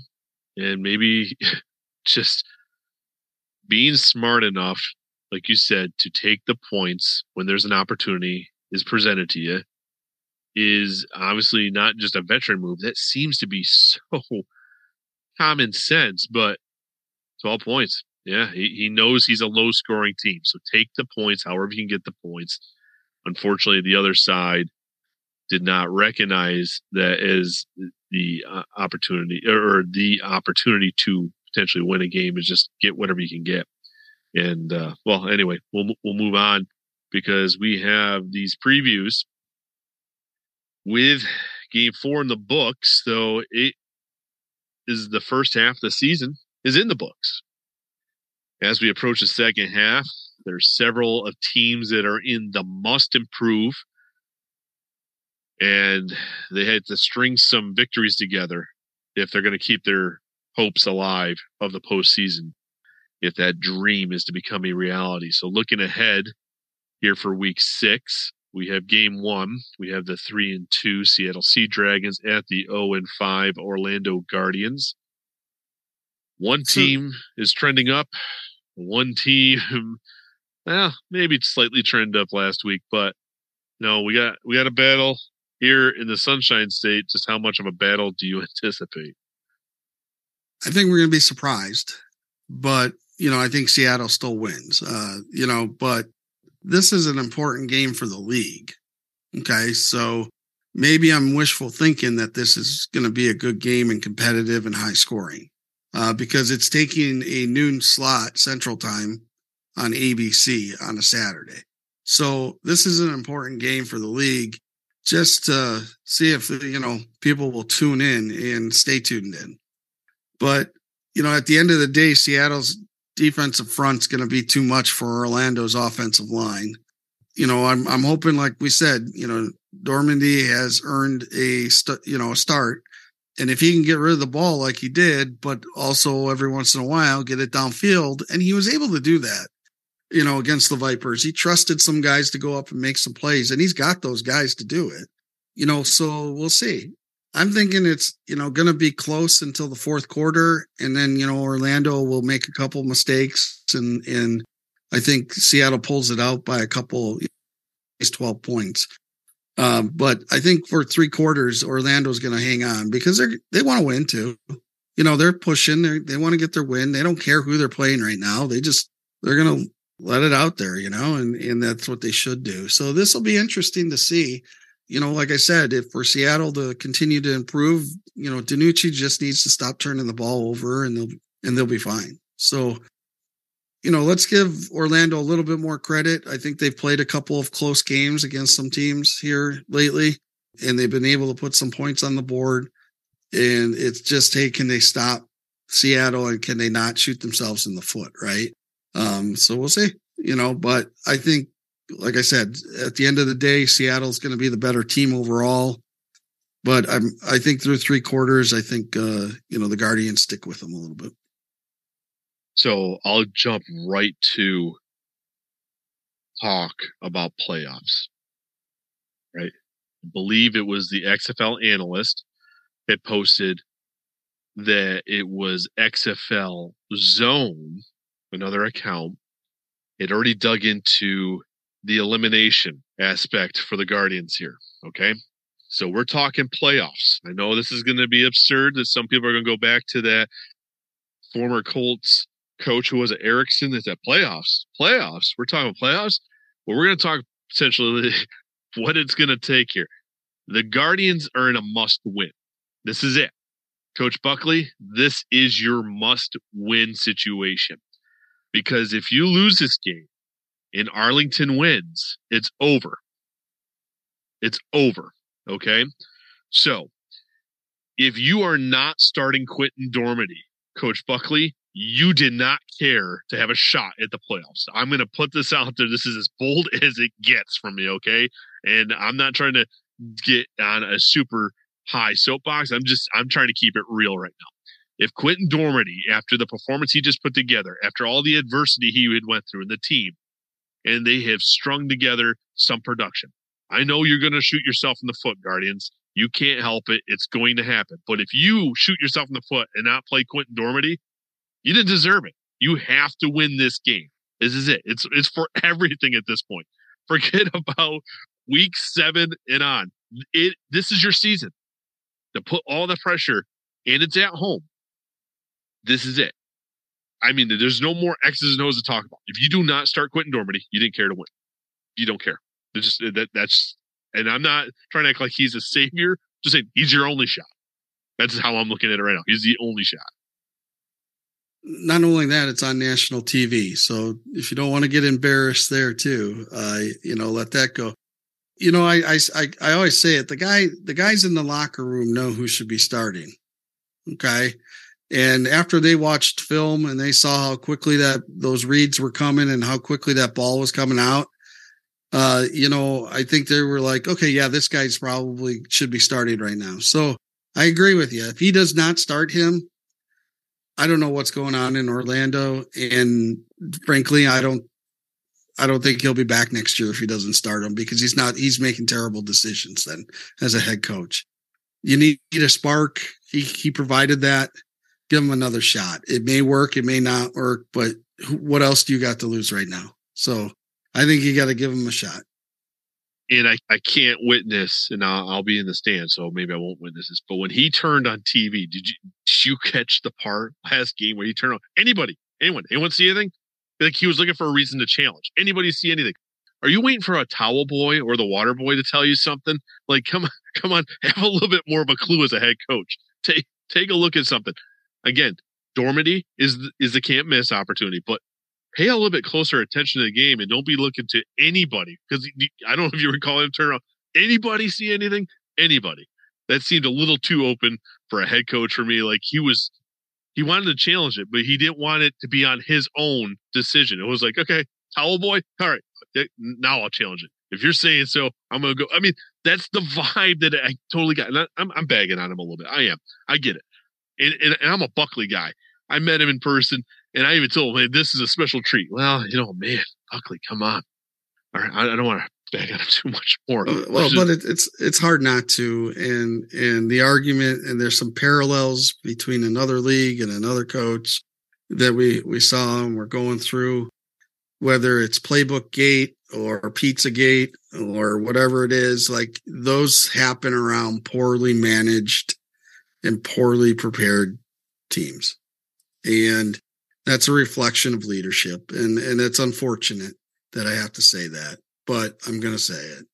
and maybe just being smart enough, like you said, to take the points when there's an opportunity is presented to you is obviously not just a veteran move. That seems to be so common sense, but 12 points. Yeah, he, he knows he's a low scoring team. So take the points, however you can get the points. Unfortunately, the other side did not recognize that as the uh, opportunity or the opportunity to potentially win a game is just get whatever you can get. And uh, well, anyway, we'll we'll move on because we have these previews with game four in the books. So it is the first half of the season is in the books. As we approach the second half, there's several of teams that are in the must improve and they had to string some victories together if they're going to keep their hopes alive of the postseason, if that dream is to become a reality. So, looking ahead here for week six, we have game one. We have the three and two Seattle Sea Dragons at the 0 and five Orlando Guardians. One team is trending up. One team, well, maybe slightly trend up last week, but no, we got we got a battle here in the Sunshine State, just how much of a battle do you anticipate? I think we're going to be surprised, but you know, I think Seattle still wins. Uh, you know, but this is an important game for the league. Okay, so maybe I'm wishful thinking that this is going to be a good game and competitive and high scoring uh, because it's taking a noon slot Central Time on ABC on a Saturday. So this is an important game for the league just to see if you know people will tune in and stay tuned in. But you know, at the end of the day, Seattle's defensive front's going to be too much for Orlando's offensive line. You know, I'm I'm hoping, like we said, you know, Dormady has earned a st- you know a start, and if he can get rid of the ball like he did, but also every once in a while get it downfield, and he was able to do that you know, against the Vipers. He trusted some guys to go up and make some plays, and he's got those guys to do it. You know, so we'll see. I'm thinking it's, you know, going to be close until the fourth quarter. And then, you know, Orlando will make a couple mistakes and, and I think Seattle pulls it out by a couple, least 12 points. Um, but I think for three quarters, Orlando's going to hang on because they're, they want to win too. You know, they're pushing, they they want to get their win. They don't care who they're playing right now. They just, they're going to let it out there, you know, and, and that's what they should do. So this will be interesting to see. You know, like I said, if for Seattle to continue to improve, you know, DiNucci just needs to stop turning the ball over and they'll and they'll be fine. So, you know, let's give Orlando a little bit more credit. I think they've played a couple of close games against some teams here lately, and they've been able to put some points on the board. And it's just, hey, can they stop Seattle and can they not shoot themselves in the foot, right? Um, so we'll see, you know, but I think, like I said, at the end of the day, Seattle's going to be the better team overall. But I'm, I think through three quarters, I think, uh, you know, the Guardians stick with them a little bit. So I'll jump right to talk about playoffs, right? I believe it was the XFL analyst that posted that it was XFL zone another account. It already dug into the elimination aspect for the Guardians here. Okay. So we're talking playoffs. I know this is going to be absurd that some people are going to go back to that former Colts coach who was at Erickson that's at playoffs. Playoffs. We're talking playoffs. Well, we're going to talk potentially what it's going to take here. The Guardians are in a must win. This is it. Coach Buckley, this is your must win situation. Because if you lose this game and Arlington wins, it's over. It's over. Okay. So if you are not starting Quinten Dormady, Coach Buckley, you did not care to have a shot at the playoffs. I'm going to put this out there. This is as bold as it gets from me. Okay. And I'm not trying to get on a super high soapbox. I'm just, I'm trying to keep it real right now if Quinten Dormady, after the performance he just put together, after all the adversity he had went through in the team, and they have strung together some production. I know you're going to shoot yourself in the foot, Guardians. You can't help it. It's going to happen. But if you shoot yourself in the foot and not play Quinten Dormady, you didn't deserve it. You have to win this game. This is it. It's it's for everything at this point. Forget about week seven and on. It this is your season to put all the pressure, and it's at home this is it. I mean, there's no more X's and O's to talk about. If you do not start Quinten Dormady, you didn't care to win. You don't care. It's just that that's, and I'm not trying to act like he's a savior. Just saying he's your only shot. That's how I'm looking at it right now. He's the only shot. Not only that, it's on national TV. So if you don't want to get embarrassed there too, uh, you know, let that go. You know, I, I, I, I always say it. The guy, the guys in the locker room know who should be starting. Okay. And after they watched film and they saw how quickly that those reads were coming and how quickly that ball was coming out, uh, you know, I think they were like, okay, yeah, this guy's probably should be starting right now. So I agree with you. If he does not start him, I don't know what's going on in Orlando. And frankly, I don't I don't think he'll be back next year if he doesn't start him because he's not he's making terrible decisions then as a head coach. You need a spark. He he provided that. Give him another shot. It may work, it may not work, but what else do you got to lose right now? So I think you got to give him a shot. And I, I can't witness, and I'll, I'll be in the stand, so maybe I won't witness this. But when he turned on TV, did you did you catch the part last game where he turned on anybody, anyone, anyone see anything? Like he was looking for a reason to challenge. Anybody see anything? Are you waiting for a towel boy or the water boy to tell you something? Like, come on, come on, have a little bit more of a clue as a head coach. Take take a look at something. Again, Dormady is is the can't miss opportunity, but pay a little bit closer attention to the game and don't be looking to anybody because I don't know if you recall him turn around. Anybody see anything? Anybody? That seemed a little too open for a head coach for me. Like he was he wanted to challenge it, but he didn't want it to be on his own decision. It was like, okay, towel boy, all right, now I'll challenge it. If you're saying so, I'm gonna go. I mean, that's the vibe that I totally got. And I, am I'm bagging on him a little bit. I am. I get it. And, and, and I'm a Buckley guy. I met him in person, and I even told him, "Man, this is a special treat." Well, you know, man, Buckley, come on. All right, I, I don't want to on him too much more. Uh, well, but it, it's it's hard not to, and and the argument, and there's some parallels between another league and another coach that we we saw and we're going through, whether it's playbook gate or pizza gate or whatever it is. Like those happen around poorly managed and poorly prepared teams, and that's a reflection of leadership, and and it's unfortunate that I have to say that but I'm going to say it.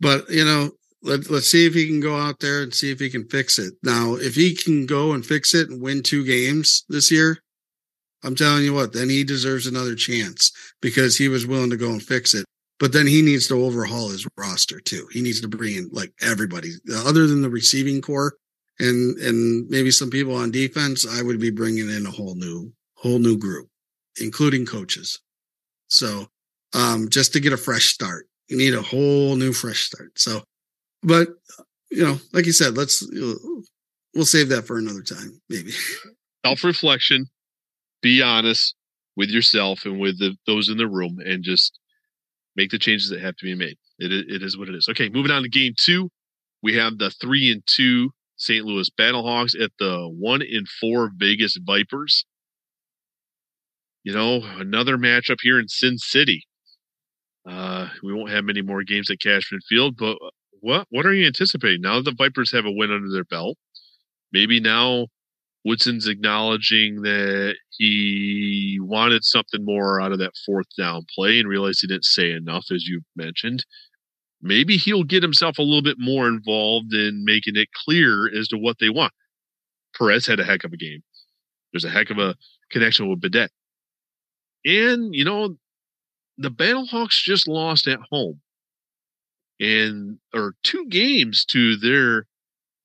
But, you know, let, let's see if he can go out there and see if he can fix it. Now, if he can go and fix it and win two games this year, I'm telling you what, then he deserves another chance because he was willing to go and fix it. But then he needs to overhaul his roster too. He needs to bring in like everybody other than the receiving core and, and maybe some people on defense. I would be bringing in a whole new, whole new group, including coaches. So um, just to get a fresh start. You need a whole new fresh start. So, but you know, like you said, let's we'll save that for another time, maybe. Self reflection, be honest with yourself and with the, those in the room, and just make the changes that have to be made. It, it is what it is. Okay, moving on to game two. We have the three and two St. Louis Battlehawks at the one in four Vegas Vipers. You know, another matchup here in Sin City. Uh, we won't have many more games at Cashman Field, but uh, what what are you anticipating now that the Vipers have a win under their belt? Maybe now Woodson's acknowledging that he wanted something more out of that fourth down play and realized he didn't say enough, as you mentioned. Maybe he'll get himself a little bit more involved in making it clear as to what they want. Perez had a heck of a game. There's a heck of a connection with Badet. And, you know, the Battlehawks just lost at home and or two games to their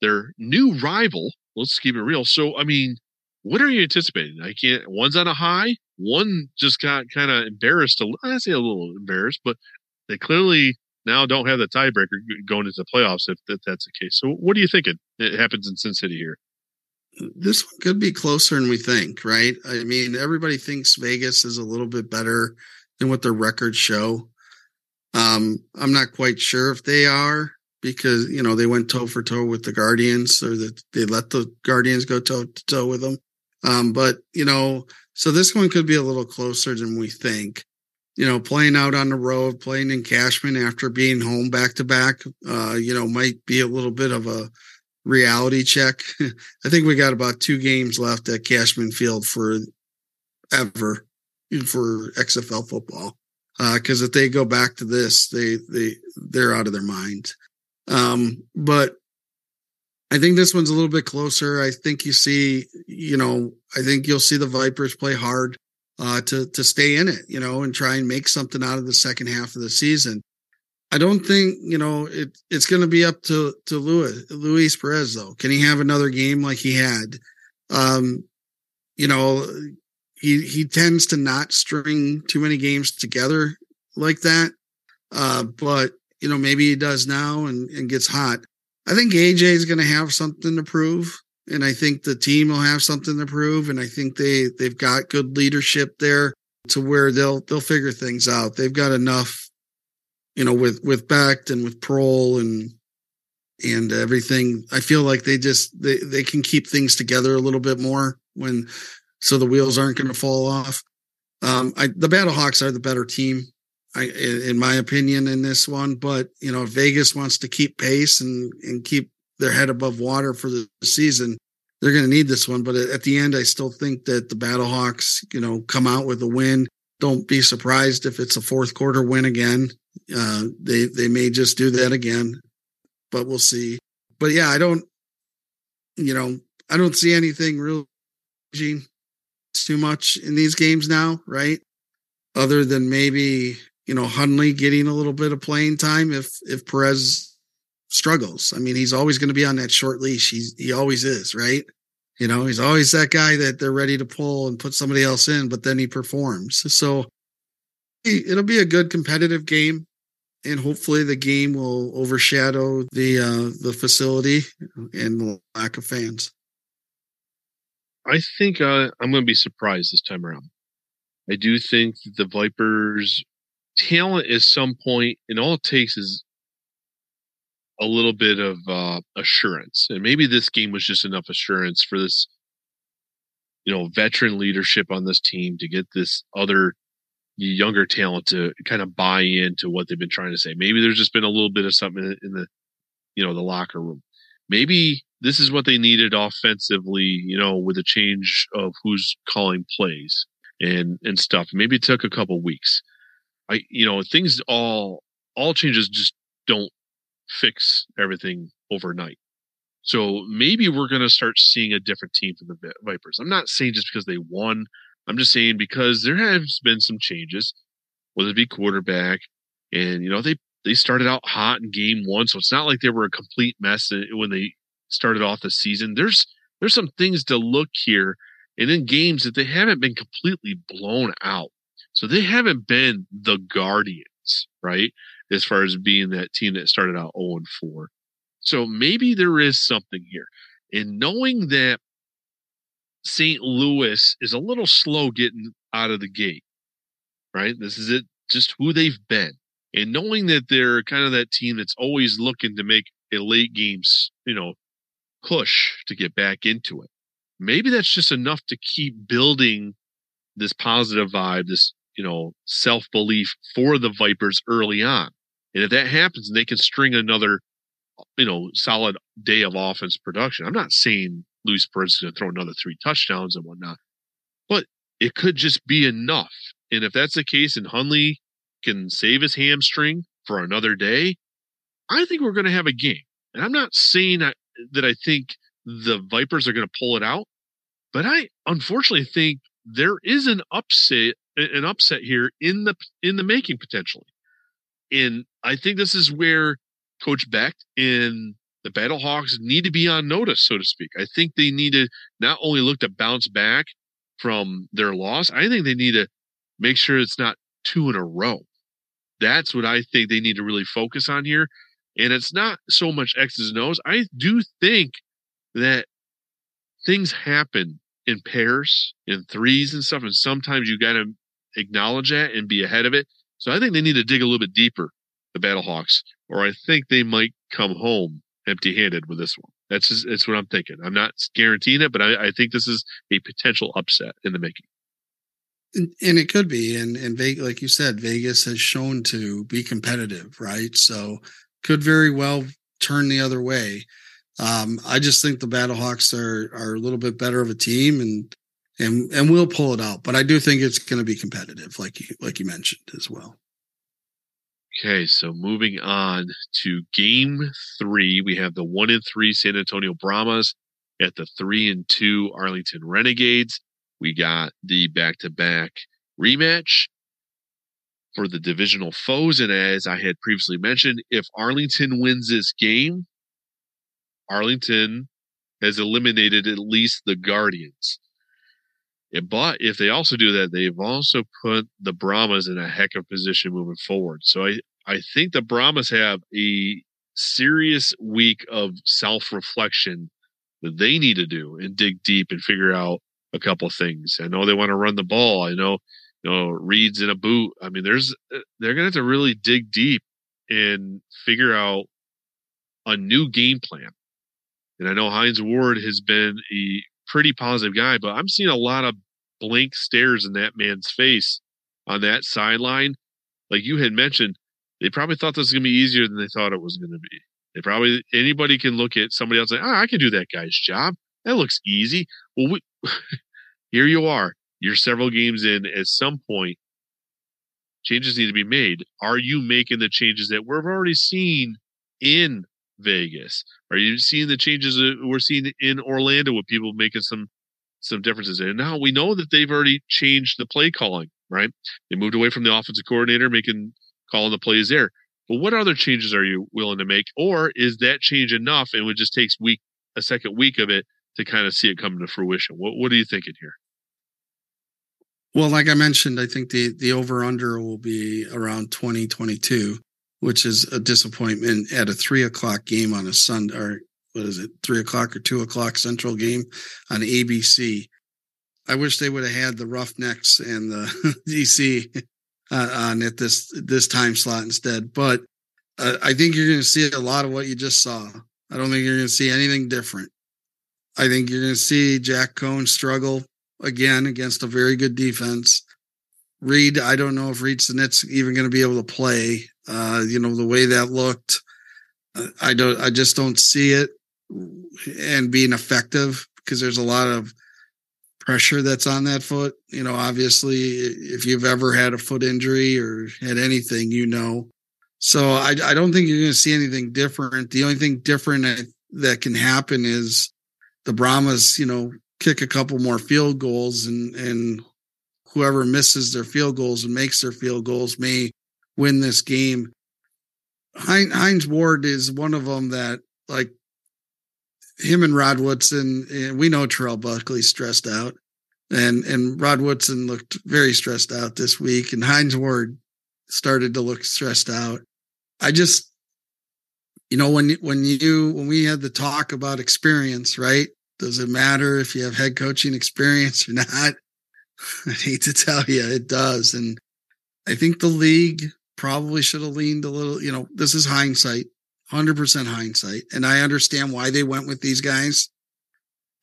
their new rival. Let's keep it real. So, I mean, what are you anticipating? I can't. One's on a high. One just got kind of embarrassed. I say a little embarrassed, but they clearly now don't have the tiebreaker going into the playoffs if, if that's the case. So, what are you thinking? It happens in Sin City here. This one could be closer than we think, right? I mean, everybody thinks Vegas is a little bit better than what their records show. Um, I'm not quite sure if they are because you know they went toe for toe with the Guardians, or that they let the Guardians go toe to toe with them. Um, but you know, so this one could be a little closer than we think. You know, playing out on the road, playing in Cashman after being home back to back, uh, you know, might be a little bit of a reality check. I think we got about two games left at Cashman Field for ever for XFL football. Because uh, if they go back to this, they they they're out of their mind. Um, but I think this one's a little bit closer. I think you see, you know, I think you'll see the Vipers play hard uh, to to stay in it, you know, and try and make something out of the second half of the season. I don't think you know it. It's going to be up to to Luis Luis Perez though. Can he have another game like he had? Um, you know, he he tends to not string too many games together like that. Uh, but you know, maybe he does now and, and gets hot. I think AJ is going to have something to prove, and I think the team will have something to prove, and I think they they've got good leadership there to where they'll they'll figure things out. They've got enough, you know, with with Becht and with Proehl and and everything. I feel like they just they they can keep things together a little bit more when so the wheels aren't going to fall off. Um, I, the Battlehawks are the better team. I, in my opinion, in this one. But you know, Vegas wants to keep pace and and keep their head above water for the season. They're going to need this one. But at the end, I still think that the Battlehawks, you know, come out with a win. Don't be surprised if it's a fourth quarter win again. Uh, they they may just do that again, but we'll see. But yeah, I don't, you know, I don't see anything real too much in these games now, right? Other than maybe you know, Hundley getting a little bit of playing time if if Perez struggles. I mean, he's always going to be on that short leash. He's he always is, right? You know, he's always that guy that they're ready to pull and put somebody else in, but then he performs. So it'll be a good competitive game, and hopefully the game will overshadow the uh, the facility and the lack of fans. I think uh, I'm going to be surprised this time around. I do think that the Vipers talent at some point, and all it takes is a little bit of uh, assurance. And maybe this game was just enough assurance for this, you know, veteran leadership on this team to get this other younger talent to kind of buy into what they've been trying to say. Maybe there's just been a little bit of something in the, you know, the locker room. Maybe this is what they needed offensively, you know, with a change of who's calling plays and and stuff. Maybe it took a couple weeks. I you know things all all changes just don't fix everything overnight. So maybe we're going to start seeing a different team from the Vipers. I'm not saying just because they won. I'm just saying because there has been some changes, whether it be quarterback, and you know they they started out hot in game one, so it's not like they were a complete mess when they started off the season. There's there's some things to look here, and in games that they haven't been completely blown out. So they haven't been the Guardians, right? As far as being that team that started out 0 and 4. So maybe there is something here. And knowing that St. Louis is a little slow getting out of the gate, right? This is it, just who they've been. And knowing that they're kind of that team that's always looking to make a late games, you know, push to get back into it. Maybe that's just enough to keep building this positive vibe, this you know, self belief for the Vipers early on. And if that happens and they can string another, you know, solid day of offense production, I'm not saying Luis Perez is going to throw another three touchdowns and whatnot, but it could just be enough. And if that's the case and Hundley can save his hamstring for another day, I think we're going to have a game. And I'm not saying that, that I think the Vipers are going to pull it out, but I unfortunately think there is an upset an upset here in the in the making potentially. And I think this is where Coach Becht and the Battlehawks need to be on notice, so to speak. I think they need to not only look to bounce back from their loss, I think they need to make sure it's not two in a row. That's what I think they need to really focus on here. And it's not so much X's and O's. I do think that things happen in pairs, in threes and stuff. And sometimes you got to acknowledge that and be ahead of it. So I think they need to dig a little bit deeper, the Battlehawks, or I think they might come home empty handed with this one. That's just, that's what I'm thinking. I'm not guaranteeing it, but I, I think this is a potential upset in the making. And, and it could be, and and Vegas, like you said, Vegas has shown to be competitive, right? So could very well turn the other way. Um, I just think the Battlehawks are are a little bit better of a team, and and and we'll pull it out. But I do think it's going to be competitive, like you like you mentioned as well. Okay, so moving on to game three, we have the one and three San Antonio Brahmas at the three and two Arlington Renegades. We got the back to back rematch for the divisional foes. And as I had previously mentioned, if Arlington wins this game, Arlington has eliminated at least the Guardians. But if they also do that, they've also put the Brahmas in a heck of a position moving forward. So I, I think the Brahmas have a serious week of self reflection that they need to do and dig deep and figure out a couple things. I know they want to run the ball. I know, you know, Reid's in a boot. I mean, there's, they're going to have to really dig deep and figure out a new game plan. And I know Hines Ward has been a pretty positive guy, but I'm seeing a lot of blank stares in that man's face on that sideline. Like you had mentioned, they probably thought this was going to be easier than they thought it was going to be. They probably anybody can look at somebody else and oh, I can do that guy's job. That looks easy. Well, we, here you are. You're several games in. At some point, changes need to be made. Are you making the changes that we've already seen in Vegas? Are you seeing the changes we're seeing in Orlando with people making some some differences? And now we know that they've already changed the play calling, right? They moved away from the offensive coordinator making calling the plays there. But what other changes are you willing to make? Or is that change enough and it just takes week a second week of it to kind of see it come to fruition? What what are you thinking here? Well, like I mentioned, I think the the over under will be around 2022 which is a disappointment at a three o'clock game on a Sunday, or what is it, three o'clock or two o'clock central game on ABC. I wish they would have had the Roughnecks and the DC on at this this time slot instead. But uh, I think you're going to see a lot of what you just saw. I don't think you're going to see anything different. I think you're going to see Jack Coan struggle again against a very good defense. Reid, I don't know if Reid Sinnett's even going to be able to play. Uh, you know, the way that looked, uh, I don't, I just don't see it and being effective because there's a lot of pressure that's on that foot. You know, obviously, if you've ever had a foot injury or had anything, you know. So I, I don't think you're going to see anything different. The only thing different that can happen is the Brahmas, you know, kick a couple more field goals and and whoever misses their field goals and makes their field goals may win this game. Hines Ward is one of them that like him and Rod Woodson. And we know Terrell Buckley stressed out, and and Rod Woodson looked very stressed out this week, and Hines Ward started to look stressed out. I just, you know, when when you when we had the talk about experience, right? Does it matter if you have head coaching experience or not? I hate to tell you, it does, and I think the league probably should have leaned a little, you know, this is hindsight, 100% hindsight. And I understand why they went with these guys,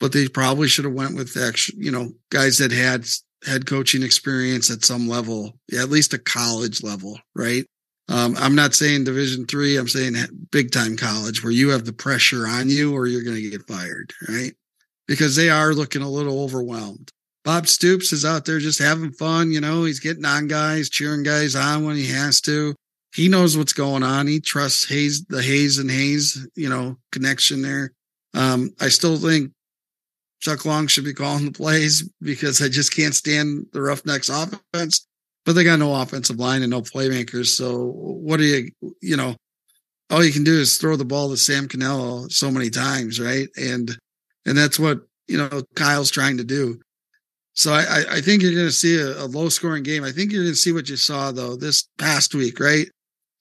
but they probably should have went with actual, you know, guys that had head coaching experience at some level, at least a college level, right? Um, I'm not saying division three. I'm saying big time college where you have the pressure on you or you're going to get fired, right? Because they are looking a little overwhelmed. Bob Stoops is out there just having fun. You know, he's getting on guys, cheering guys on when he has to. He knows what's going on. He trusts Hayes, the Hayes and Hayes, you know, connection there. Um, I still think Chuck Long should be calling the plays because I just can't stand the Roughnecks offense. But they got no offensive line and no playmakers. So what do you, you know, all you can do is throw the ball to Sal Cannella so many times, right? And and that's what you know Kyle's trying to do. So I, I think you're going to see a, a low scoring game. I think you're going to see what you saw though this past week, right?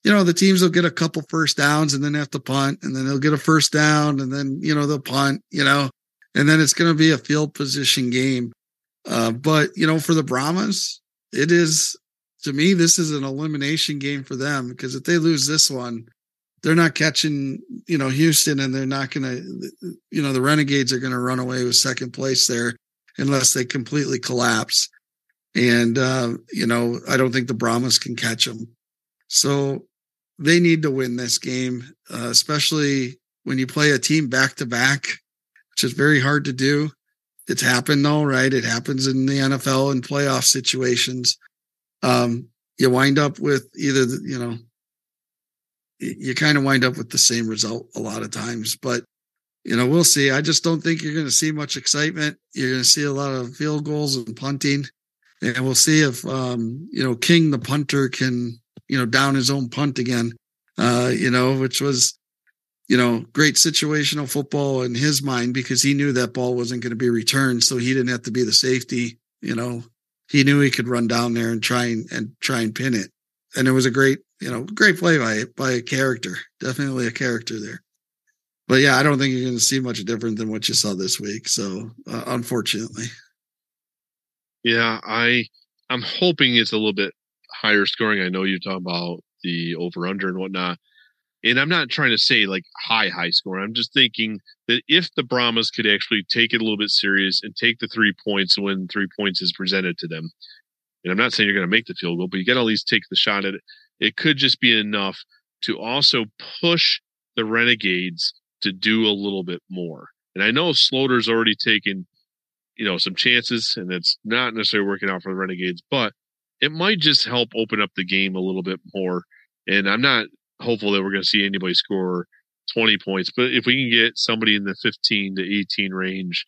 You know, the teams will get a couple first downs and then have to punt and then they'll get a first down and then, you know, they'll punt, you know, and then it's going to be a field position game. Uh, but, you know, for the Brahmas, it is, to me, this is an elimination game for them because if they lose this one, they're not catching, you know, Houston and they're not going to, you know, the Renegades are going to run away with second place there unless they completely collapse. And, uh, you know, I don't think the Brahmas can catch them. So they need to win this game, uh, especially when you play a team back to back, which is very hard to do. it's happened though, right? It happens in the NFL and playoff situations. Um, you wind up with either, the, you know, you kind of wind up with the same result a lot of times, but you know, we'll see. I just don't think you're going to see much excitement. You're going to see a lot of field goals and punting, and we'll see if um, you know King the punter can you know down his own punt again. Uh, you know, which was you know great situational football in his mind because he knew that ball wasn't going to be returned, so he didn't have to be the safety. You know, he knew he could run down there and try and, and try and pin it, and it was a great you know great play by by a character, definitely a character there but yeah, I don't think you're going to see much different than what you saw this week. So, uh, unfortunately, yeah, I I'm hoping it's a little bit higher scoring. I know you're talking about the over under and whatnot, and I'm not trying to say like high high score. I'm just thinking that if the Brahmas could actually take it a little bit serious and take the three points when three points is presented to them, and I'm not saying you're going to make the field goal, but you got to at least take the shot at it. It could just be enough to also push the Renegades to do a little bit more. And I know Sloter's already taken, you know, some chances, and it's not necessarily working out for the Renegades, but it might just help open up the game a little bit more. And I'm not hopeful that we're going to see anybody score 20 points, but if we can get somebody in the 15 to 18 range,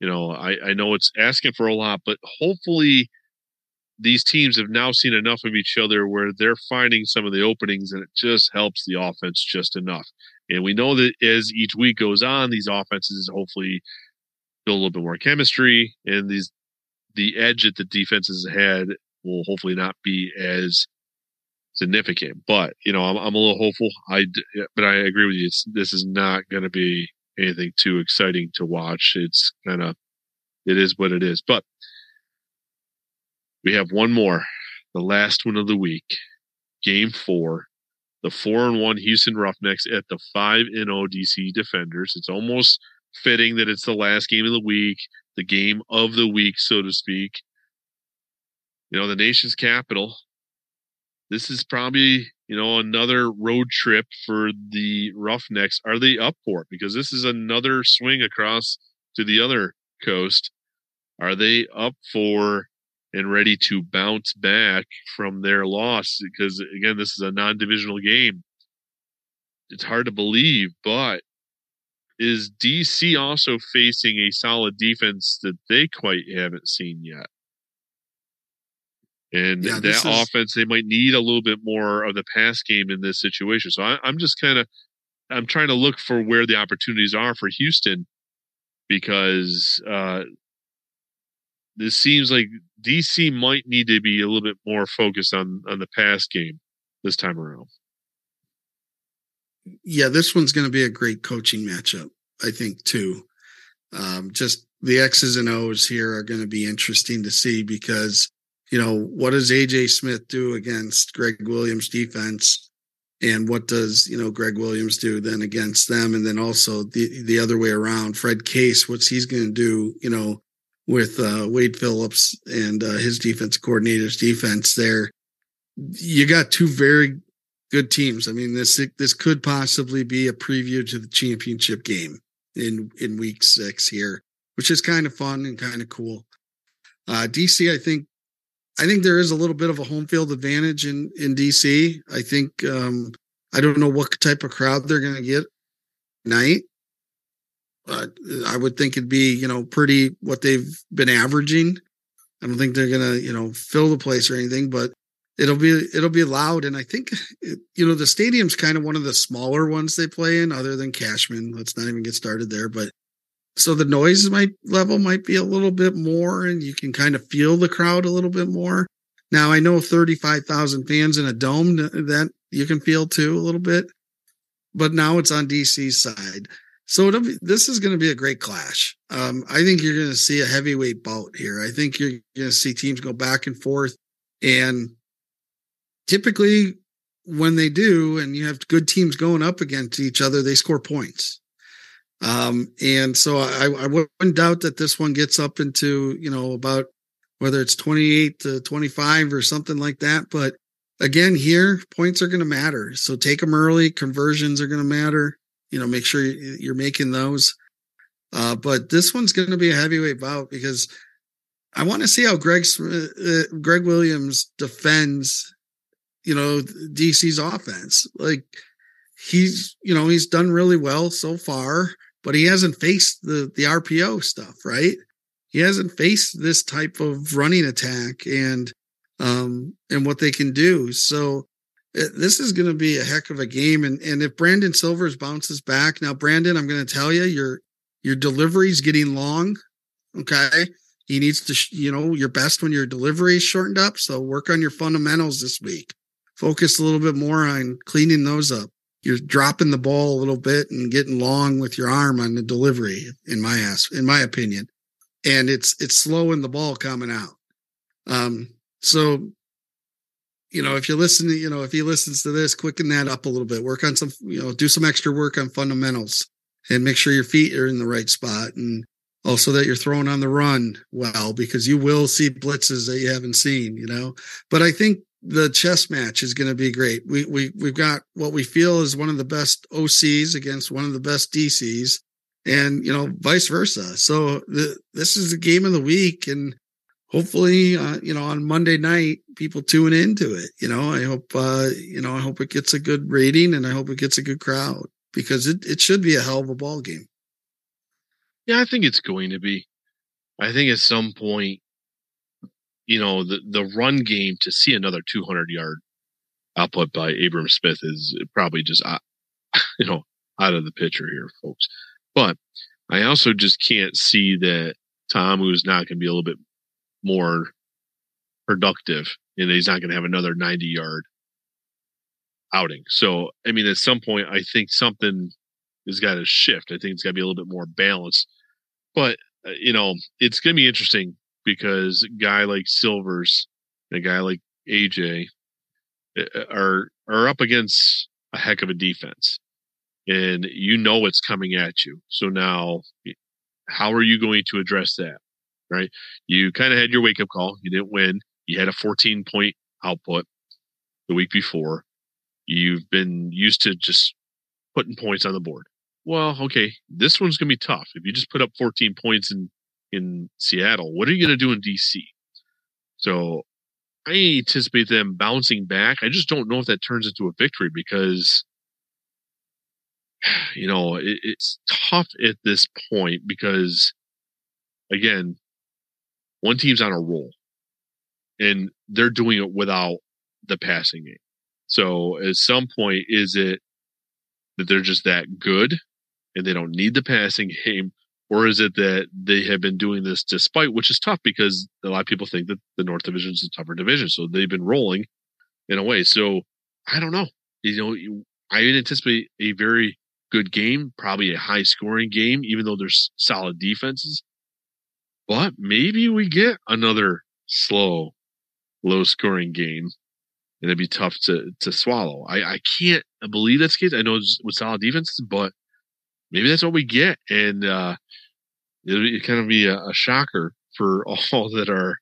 you know, I, I know it's asking for a lot, but hopefully these teams have now seen enough of each other where they're finding some of the openings and it just helps the offense just enough. And we know that as each week goes on, these offenses hopefully build a little bit more chemistry, and these the edge that the defenses had will hopefully not be as significant. But you know, I'm, I'm a little hopeful. I but I agree with you. It's, this is not going to be anything too exciting to watch. It's kind of it is what it is. But we have one more, the last one of the week, Game Four the four and one Houston Roughnecks at the five and oh O DC Defenders. It's almost fitting that it's the last game of the week, the game of the week, so to speak. You know, the nation's capital. This is probably, you know, another road trip for the Roughnecks. Are they up for it? Because this is another swing across to the other coast. Are they up for and ready to bounce back from their loss because again this is a non-divisional game. It's hard to believe but is dc also facing a solid defense that they quite haven't seen yet? And yeah, that is... offense they might need a little bit more of the pass game in this situation. So I, i'm just kind of i'm trying to look for where the opportunities are for houston because uh, this seems like DC might need to be a little bit more focused on on the pass game this time around. Yeah, this one's going to be a great coaching matchup, I think too. Um, just the X's and O's here are going to be interesting to see because you know what does AJ Smith do against Gregg Williams defense, and what does you know Gregg Williams do then against them, and then also the the other way around, Fred Kaiss, what's he's going to do, you know with uh, Wade Phillips and uh, his defense coordinator's defense there. You got two very good teams. I mean, this this could possibly be a preview to the championship game in in week six here, which is kind of fun and kind of cool. Uh, DC, I think, I think there is a little bit of a home field advantage in in DC. I think um, I don't know what type of crowd they're going to get night uh, I would think it'd be, you know, pretty what they've been averaging. I don't think they're gonna, you know, fill the place or anything, but it'll be it'll be loud. And I think, it, you know, the stadium's kind of one of the smaller ones they play in, other than Cashman. Let's not even get started there. But so the noise might level might be a little bit more, and you can kind of feel the crowd a little bit more. Now I know thirty five thousand fans in a dome that you can feel too a little bit, but now it's on DC's side. So be, this is going to be a great clash. Um, I think you're going to see a heavyweight bout here. I think you're going to see teams go back and forth, and typically when they do, and you have good teams going up against each other, they score points. Um, and so I, I wouldn't doubt that this one gets up into you know about whether it's 28 to 25 or something like that. But again, here points are going to matter. So take them early. Conversions are going to matter you know, make sure you're making those. Uh, but this one's going to be a heavyweight bout because I want to see how Gregg uh, Gregg Williams defends, you know, DC's offense. Like he's, you know, he's done really well so far, but he hasn't faced the the RPO stuff, right? He hasn't faced this type of running attack and um and what they can do. So this is going to be a heck of a game. And and if Brandon Silvers bounces back now, Brandon, I'm going to tell you, your your delivery is getting long. Okay, he needs to, you know, your best when your delivery is shortened up. So work on your fundamentals this week. Focus a little bit more on cleaning those up. You're dropping the ball a little bit and getting long with your arm on the delivery, in my ass, in my opinion. And it's it's slowing the ball coming out. Um, so you know, if you listen to, you know, if he listens to this, quicken that up a little bit. Work on some, you know, do some extra work on fundamentals and make sure your feet are in the right spot and also that you're throwing on the run well because you will see blitzes that you haven't seen, you know. But I think the chess match is going to be great. We we we've got what we feel is one of the best OCs against one of the best DCs and you know vice versa. So the, this is the game of the week and hopefully, uh, you know, on Monday night, people tune into it. You know, I hope, uh, you know, I hope it gets a good rating and I hope it gets a good crowd because it, it should be a hell of a ball game. Yeah, I think it's going to be. I think at some point, you know, the, the run game to see another 200 yard output by Abram Smith is probably just, uh, you know, out of the picture here, folks. But I also just can't see that Tom, who's not going to be a little bit more productive and he's not going to have another 90 yard outing. So, I mean, at some point, I think something has got to shift. I think it's got to be a little bit more balanced. But, uh, you know, it's going to be interesting because a guy like Silvers and a guy like AJ uh, uh, are are up against a heck of a defense. And you know it's coming at you. So now how are you going to address that? Right? You kind of had your wake up call. You didn't win. You had a 14 point output the week before. You've been used to just putting points on the board. Well, okay, this one's going to be tough. If you just put up 14 points in in Seattle, what are you going to do in DC? So I anticipate them bouncing back. I just don't know if that turns into a victory because you know it, it's tough at this point because again one team's on a roll and they're doing it without the passing game. So at some point, is it that they're just that good and they don't need the passing game? Or is it that they have been doing this despite, which is tough because a lot of people think that the North Division is a tougher division. So they've been rolling in a way. So I don't know. You know, I anticipate a very good game, probably a high scoring game, even though there's solid defenses but maybe we get another slow, low scoring game. And it'd be tough to, to swallow. I, I can't believe that's the case. I know it's with solid defenses, but maybe that's what we get. And, uh, it'll kind of be a, a shocker for all that are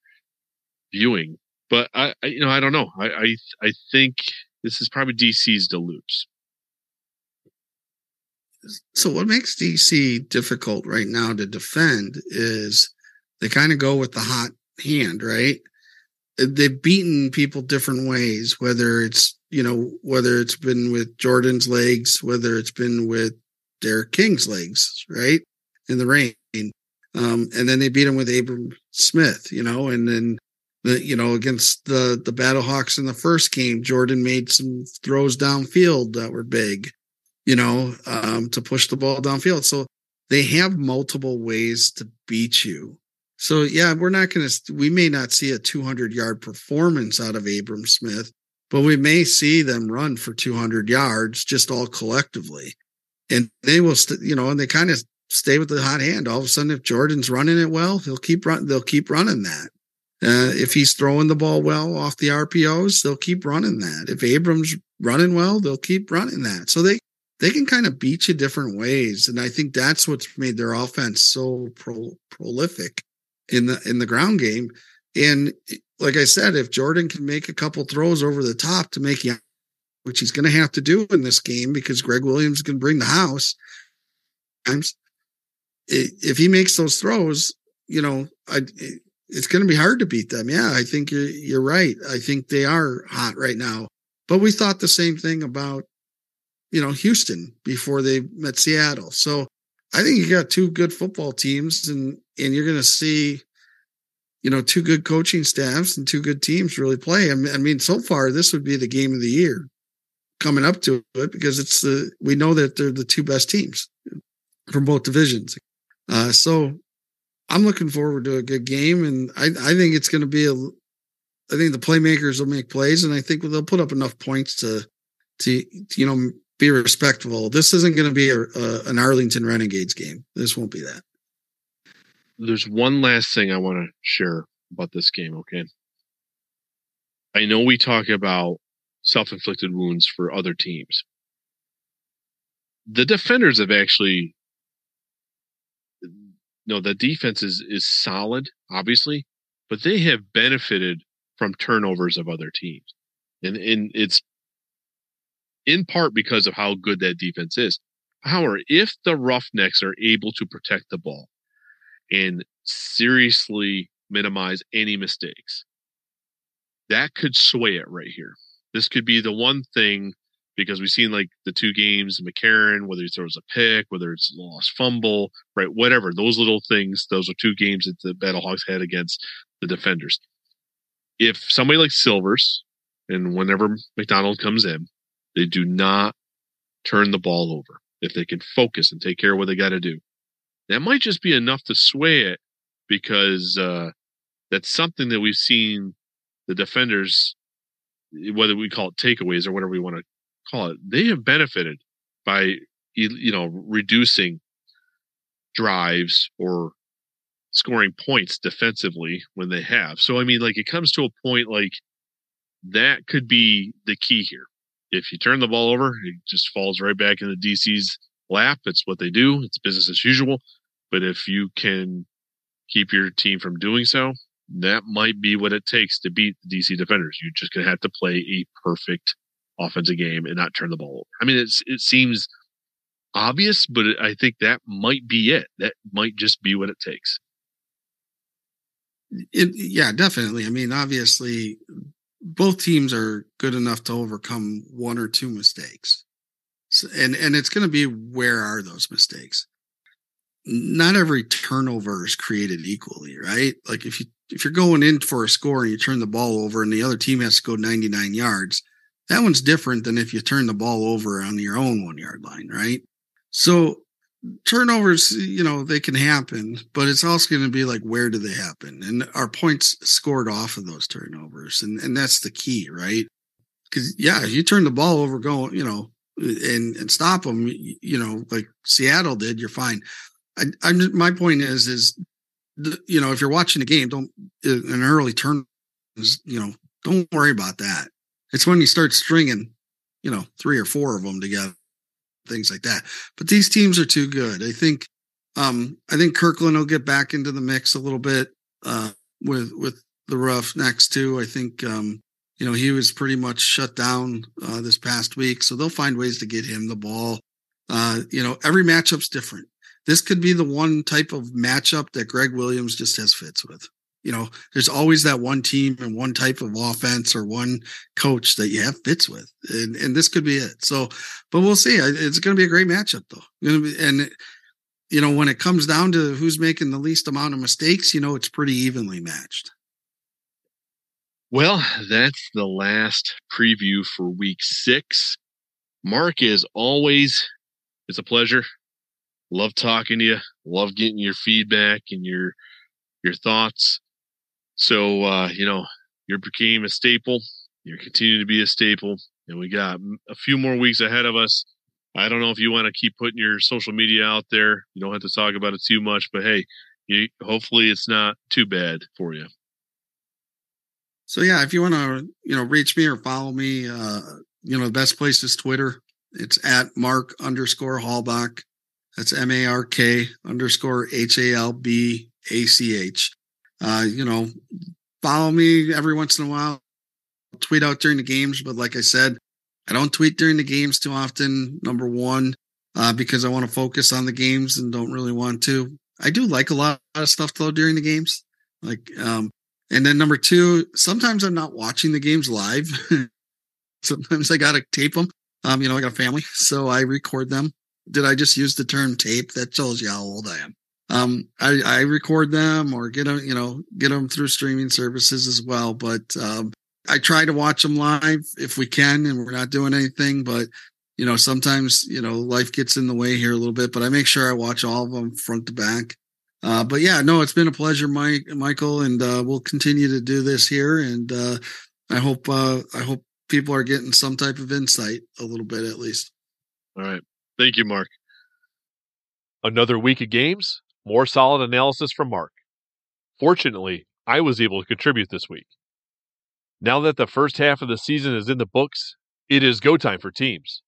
viewing. But I, I, you know, I don't know. I, I, I think this is probably DC's to lose. So what makes DC difficult right now to defend is they kind of go with the hot hand, right? They've beaten people different ways, whether it's, you know, whether it's been with Jordan's legs, whether it's been with D'Eriq King's legs, right? In the rain. Um, and then they beat him with Abram Smith, you know, and then the, you know, against the, the Battlehawks in the first game, Jordan made some throws downfield that were big, you know, um, to push the ball downfield. So they have multiple ways to beat you. So yeah, we're not going to. We may not see a 200 yard performance out of Abram Smith, but we may see them run for 200 yards just all collectively, and they will. St- you know, and they kind of stay with the hot hand. All of a sudden, if Jordan's running it well, he'll keep run. They'll keep running that. Uh, if he's throwing the ball well off the RPOs, they'll keep running that. If Abram's running well, they'll keep running that. So they they can kind of beat you different ways, and I think that's what's made their offense so pro- prolific in the in the ground game. And like I said, if Jordan can make a couple throws over the top to make you, which he's going to have to do in this game because Gregg Williams can bring the house. if he makes those throws, you know, I, it's going to be hard to beat them. Yeah, I think you're, you're right. I think they are hot right now. But we thought the same thing about, you know, Houston before they met Seattle. So I think you got two good football teams and, and you're going to see, you know, two good coaching staffs and two good teams really play. I mean, so far, this would be the game of the year coming up to it because it's the, we know that they're the two best teams from both divisions. Uh, so I'm looking forward to a good game, and I, I think it's going to be a. I think the playmakers will make plays, and I think they'll put up enough points to, to you know, be respectful. This isn't going to be a, a, an Arlington Renegades game. This won't be that. There's one last thing I want to share about this game. Okay, I know we talk about self-inflicted wounds for other teams. The defenders have actually no, the defense is is solid, obviously, but they have benefited from turnovers of other teams, and and it's in part because of how good that defense is. However, if the Roughnecks are able to protect the ball and seriously minimize any mistakes, that could sway it right here. This could be the one thing because we've seen like the two games, McCarron, whether he throws a pick, whether it's lost fumble, right, whatever, those little things, those are two games that the Battlehawks had against the defenders. If somebody like Silvers, and whenever McDonald comes in, they do not turn the ball over. If they can focus and take care of what they got to do, that might just be enough to sway it because uh, that's something that we've seen the defenders, whether we call it takeaways or whatever we want to call it, they have benefited by you know reducing drives or scoring points defensively when they have. So I mean, like it comes to a point like that could be the key here. If you turn the ball over, it just falls right back in the DC's lap. It's what they do. It's business as usual. But if you can keep your team from doing so, that might be what it takes to beat the DC defenders. You're just going to have to play a perfect offensive game and not turn the ball over. I mean, it's it seems obvious, but I think that might be it. That might just be what it takes. It, yeah, definitely. I mean, obviously, both teams are good enough to overcome one or two mistakes, so, and and it's going to be where are those mistakes? Not every turnover is created equally, right? Like if you if you're going in for a score and you turn the ball over and the other team has to go 99 yards, that one's different than if you turn the ball over on your own one yard line, right? So turnovers, you know, they can happen, but it's also going to be like, where do they happen? And our points scored off of those turnovers. And, and that's the key, right? Cause yeah, if you turn the ball over, going, you know, and, and stop them, you know, like Seattle did, you're fine. I, I'm, my point is, is, you know, if you're watching a game, don't, an early turn, you know, don't worry about that it's when you start stringing, you know, three or four of them together, things like that. But these teams are too good. I think, um, I think Kirkland will get back into the mix a little bit, uh, with, with the Roughnecks too. I think, um, you know, he was pretty much shut down, uh, this past week. So they'll find ways to get him the ball. Uh, you know, every matchup's different. This could be the one type of matchup that Gregg Williams just has fits with you know, there's always that one team and one type of offense or one coach that you have fits with, and and this could be it. So, but we'll see. It's going to be a great matchup, though. Be, and you know, when it comes down to who's making the least amount of mistakes, you know, it's pretty evenly matched. Well, that's the last preview for Week Six. Mark, is always, it's a pleasure. Love talking to you. Love getting your feedback and your your thoughts. So, uh, you know, you became a staple. You're continuing to be a staple. And we got a few more weeks ahead of us. I don't know if you want to keep putting your social media out there. You don't have to talk about it too much, but hey, you, hopefully it's not too bad for you. So yeah, if you want to, you know, reach me or follow me, uh, you know, the best place is Twitter. It's at Mark underscore Halbach. That's M A R K underscore H A L B A C H uh, you know, follow me every once in a while. tweet out during the games, but like I said, I don't tweet during the games too often. Number one, uh, because I want to focus on the games and don't really want to. I do like a lot of stuff though during the games. Like, um, and then number two, sometimes I'm not watching the games live. sometimes I got to tape them. Um, you know, I got a family, so I record them. Did I just use the term tape? That tells you how old I am. Um, I, I record them or get them, you know, get them through streaming services as well. But, um, I try to watch them live if we can and we're not doing anything, but you know, sometimes, you know, life gets in the way here a little bit, but I make sure I watch all of them front to back. Uh, but yeah, no, it's been a pleasure, Mike, Michael, and uh, we'll continue to do this here. And uh, I hope uh, I hope people are getting some type of insight, a little bit at least. All right, thank you, Mark. Another week of games, more solid analysis from Mark. Fortunately, I was able to contribute this week. Now that the first half of the season is in the books, it is go time for teams.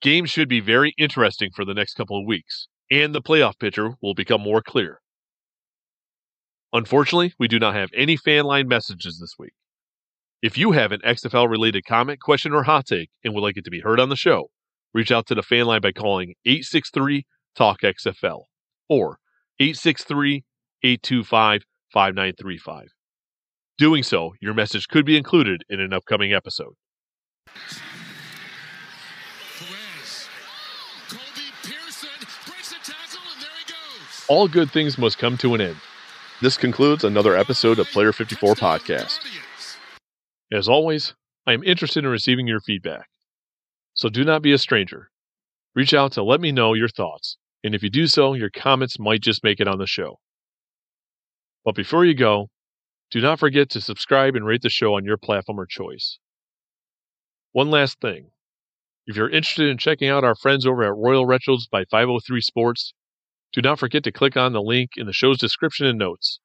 Games should be very interesting for the next couple of weeks, and the playoff picture will become more clear. Unfortunately, we do not have any fan line messages this week. If you have an XFL related comment, question, or hot take and would like it to be heard on the show, reach out to the fan line by calling 863 Talk XFL or 863 825 5935. Doing so, your message could be included in an upcoming episode. All good things must come to an end. This concludes another episode of Player 54 Podcast. As always, I am interested in receiving your feedback. So do not be a stranger. Reach out to let me know your thoughts, and if you do so, your comments might just make it on the show. But before you go, do not forget to subscribe and rate the show on your platform of choice. One last thing. If you're interested in checking out our friends over at Royal Retros by 503 Sports, do not forget to click on the link in the show's description and notes,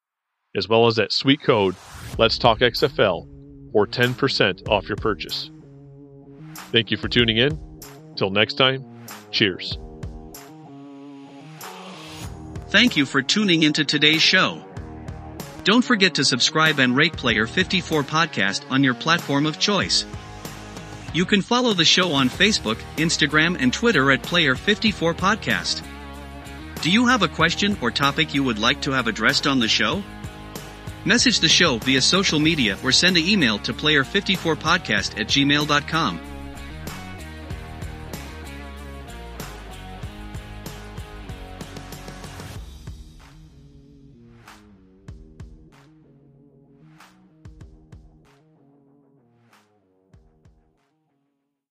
as well as that sweet code, Let's Talk XFL, for 10% off your purchase. Thank you for tuning in. Till next time, cheers. Thank you for tuning into today's show. Don't forget to subscribe and rate Player 54 Podcast on your platform of choice. You can follow the show on Facebook, Instagram, and Twitter at Player 54 Podcast. Do you have a question or topic you would like to have addressed on the show? Message the show via social media or send an email to player54podcast at gmail.com.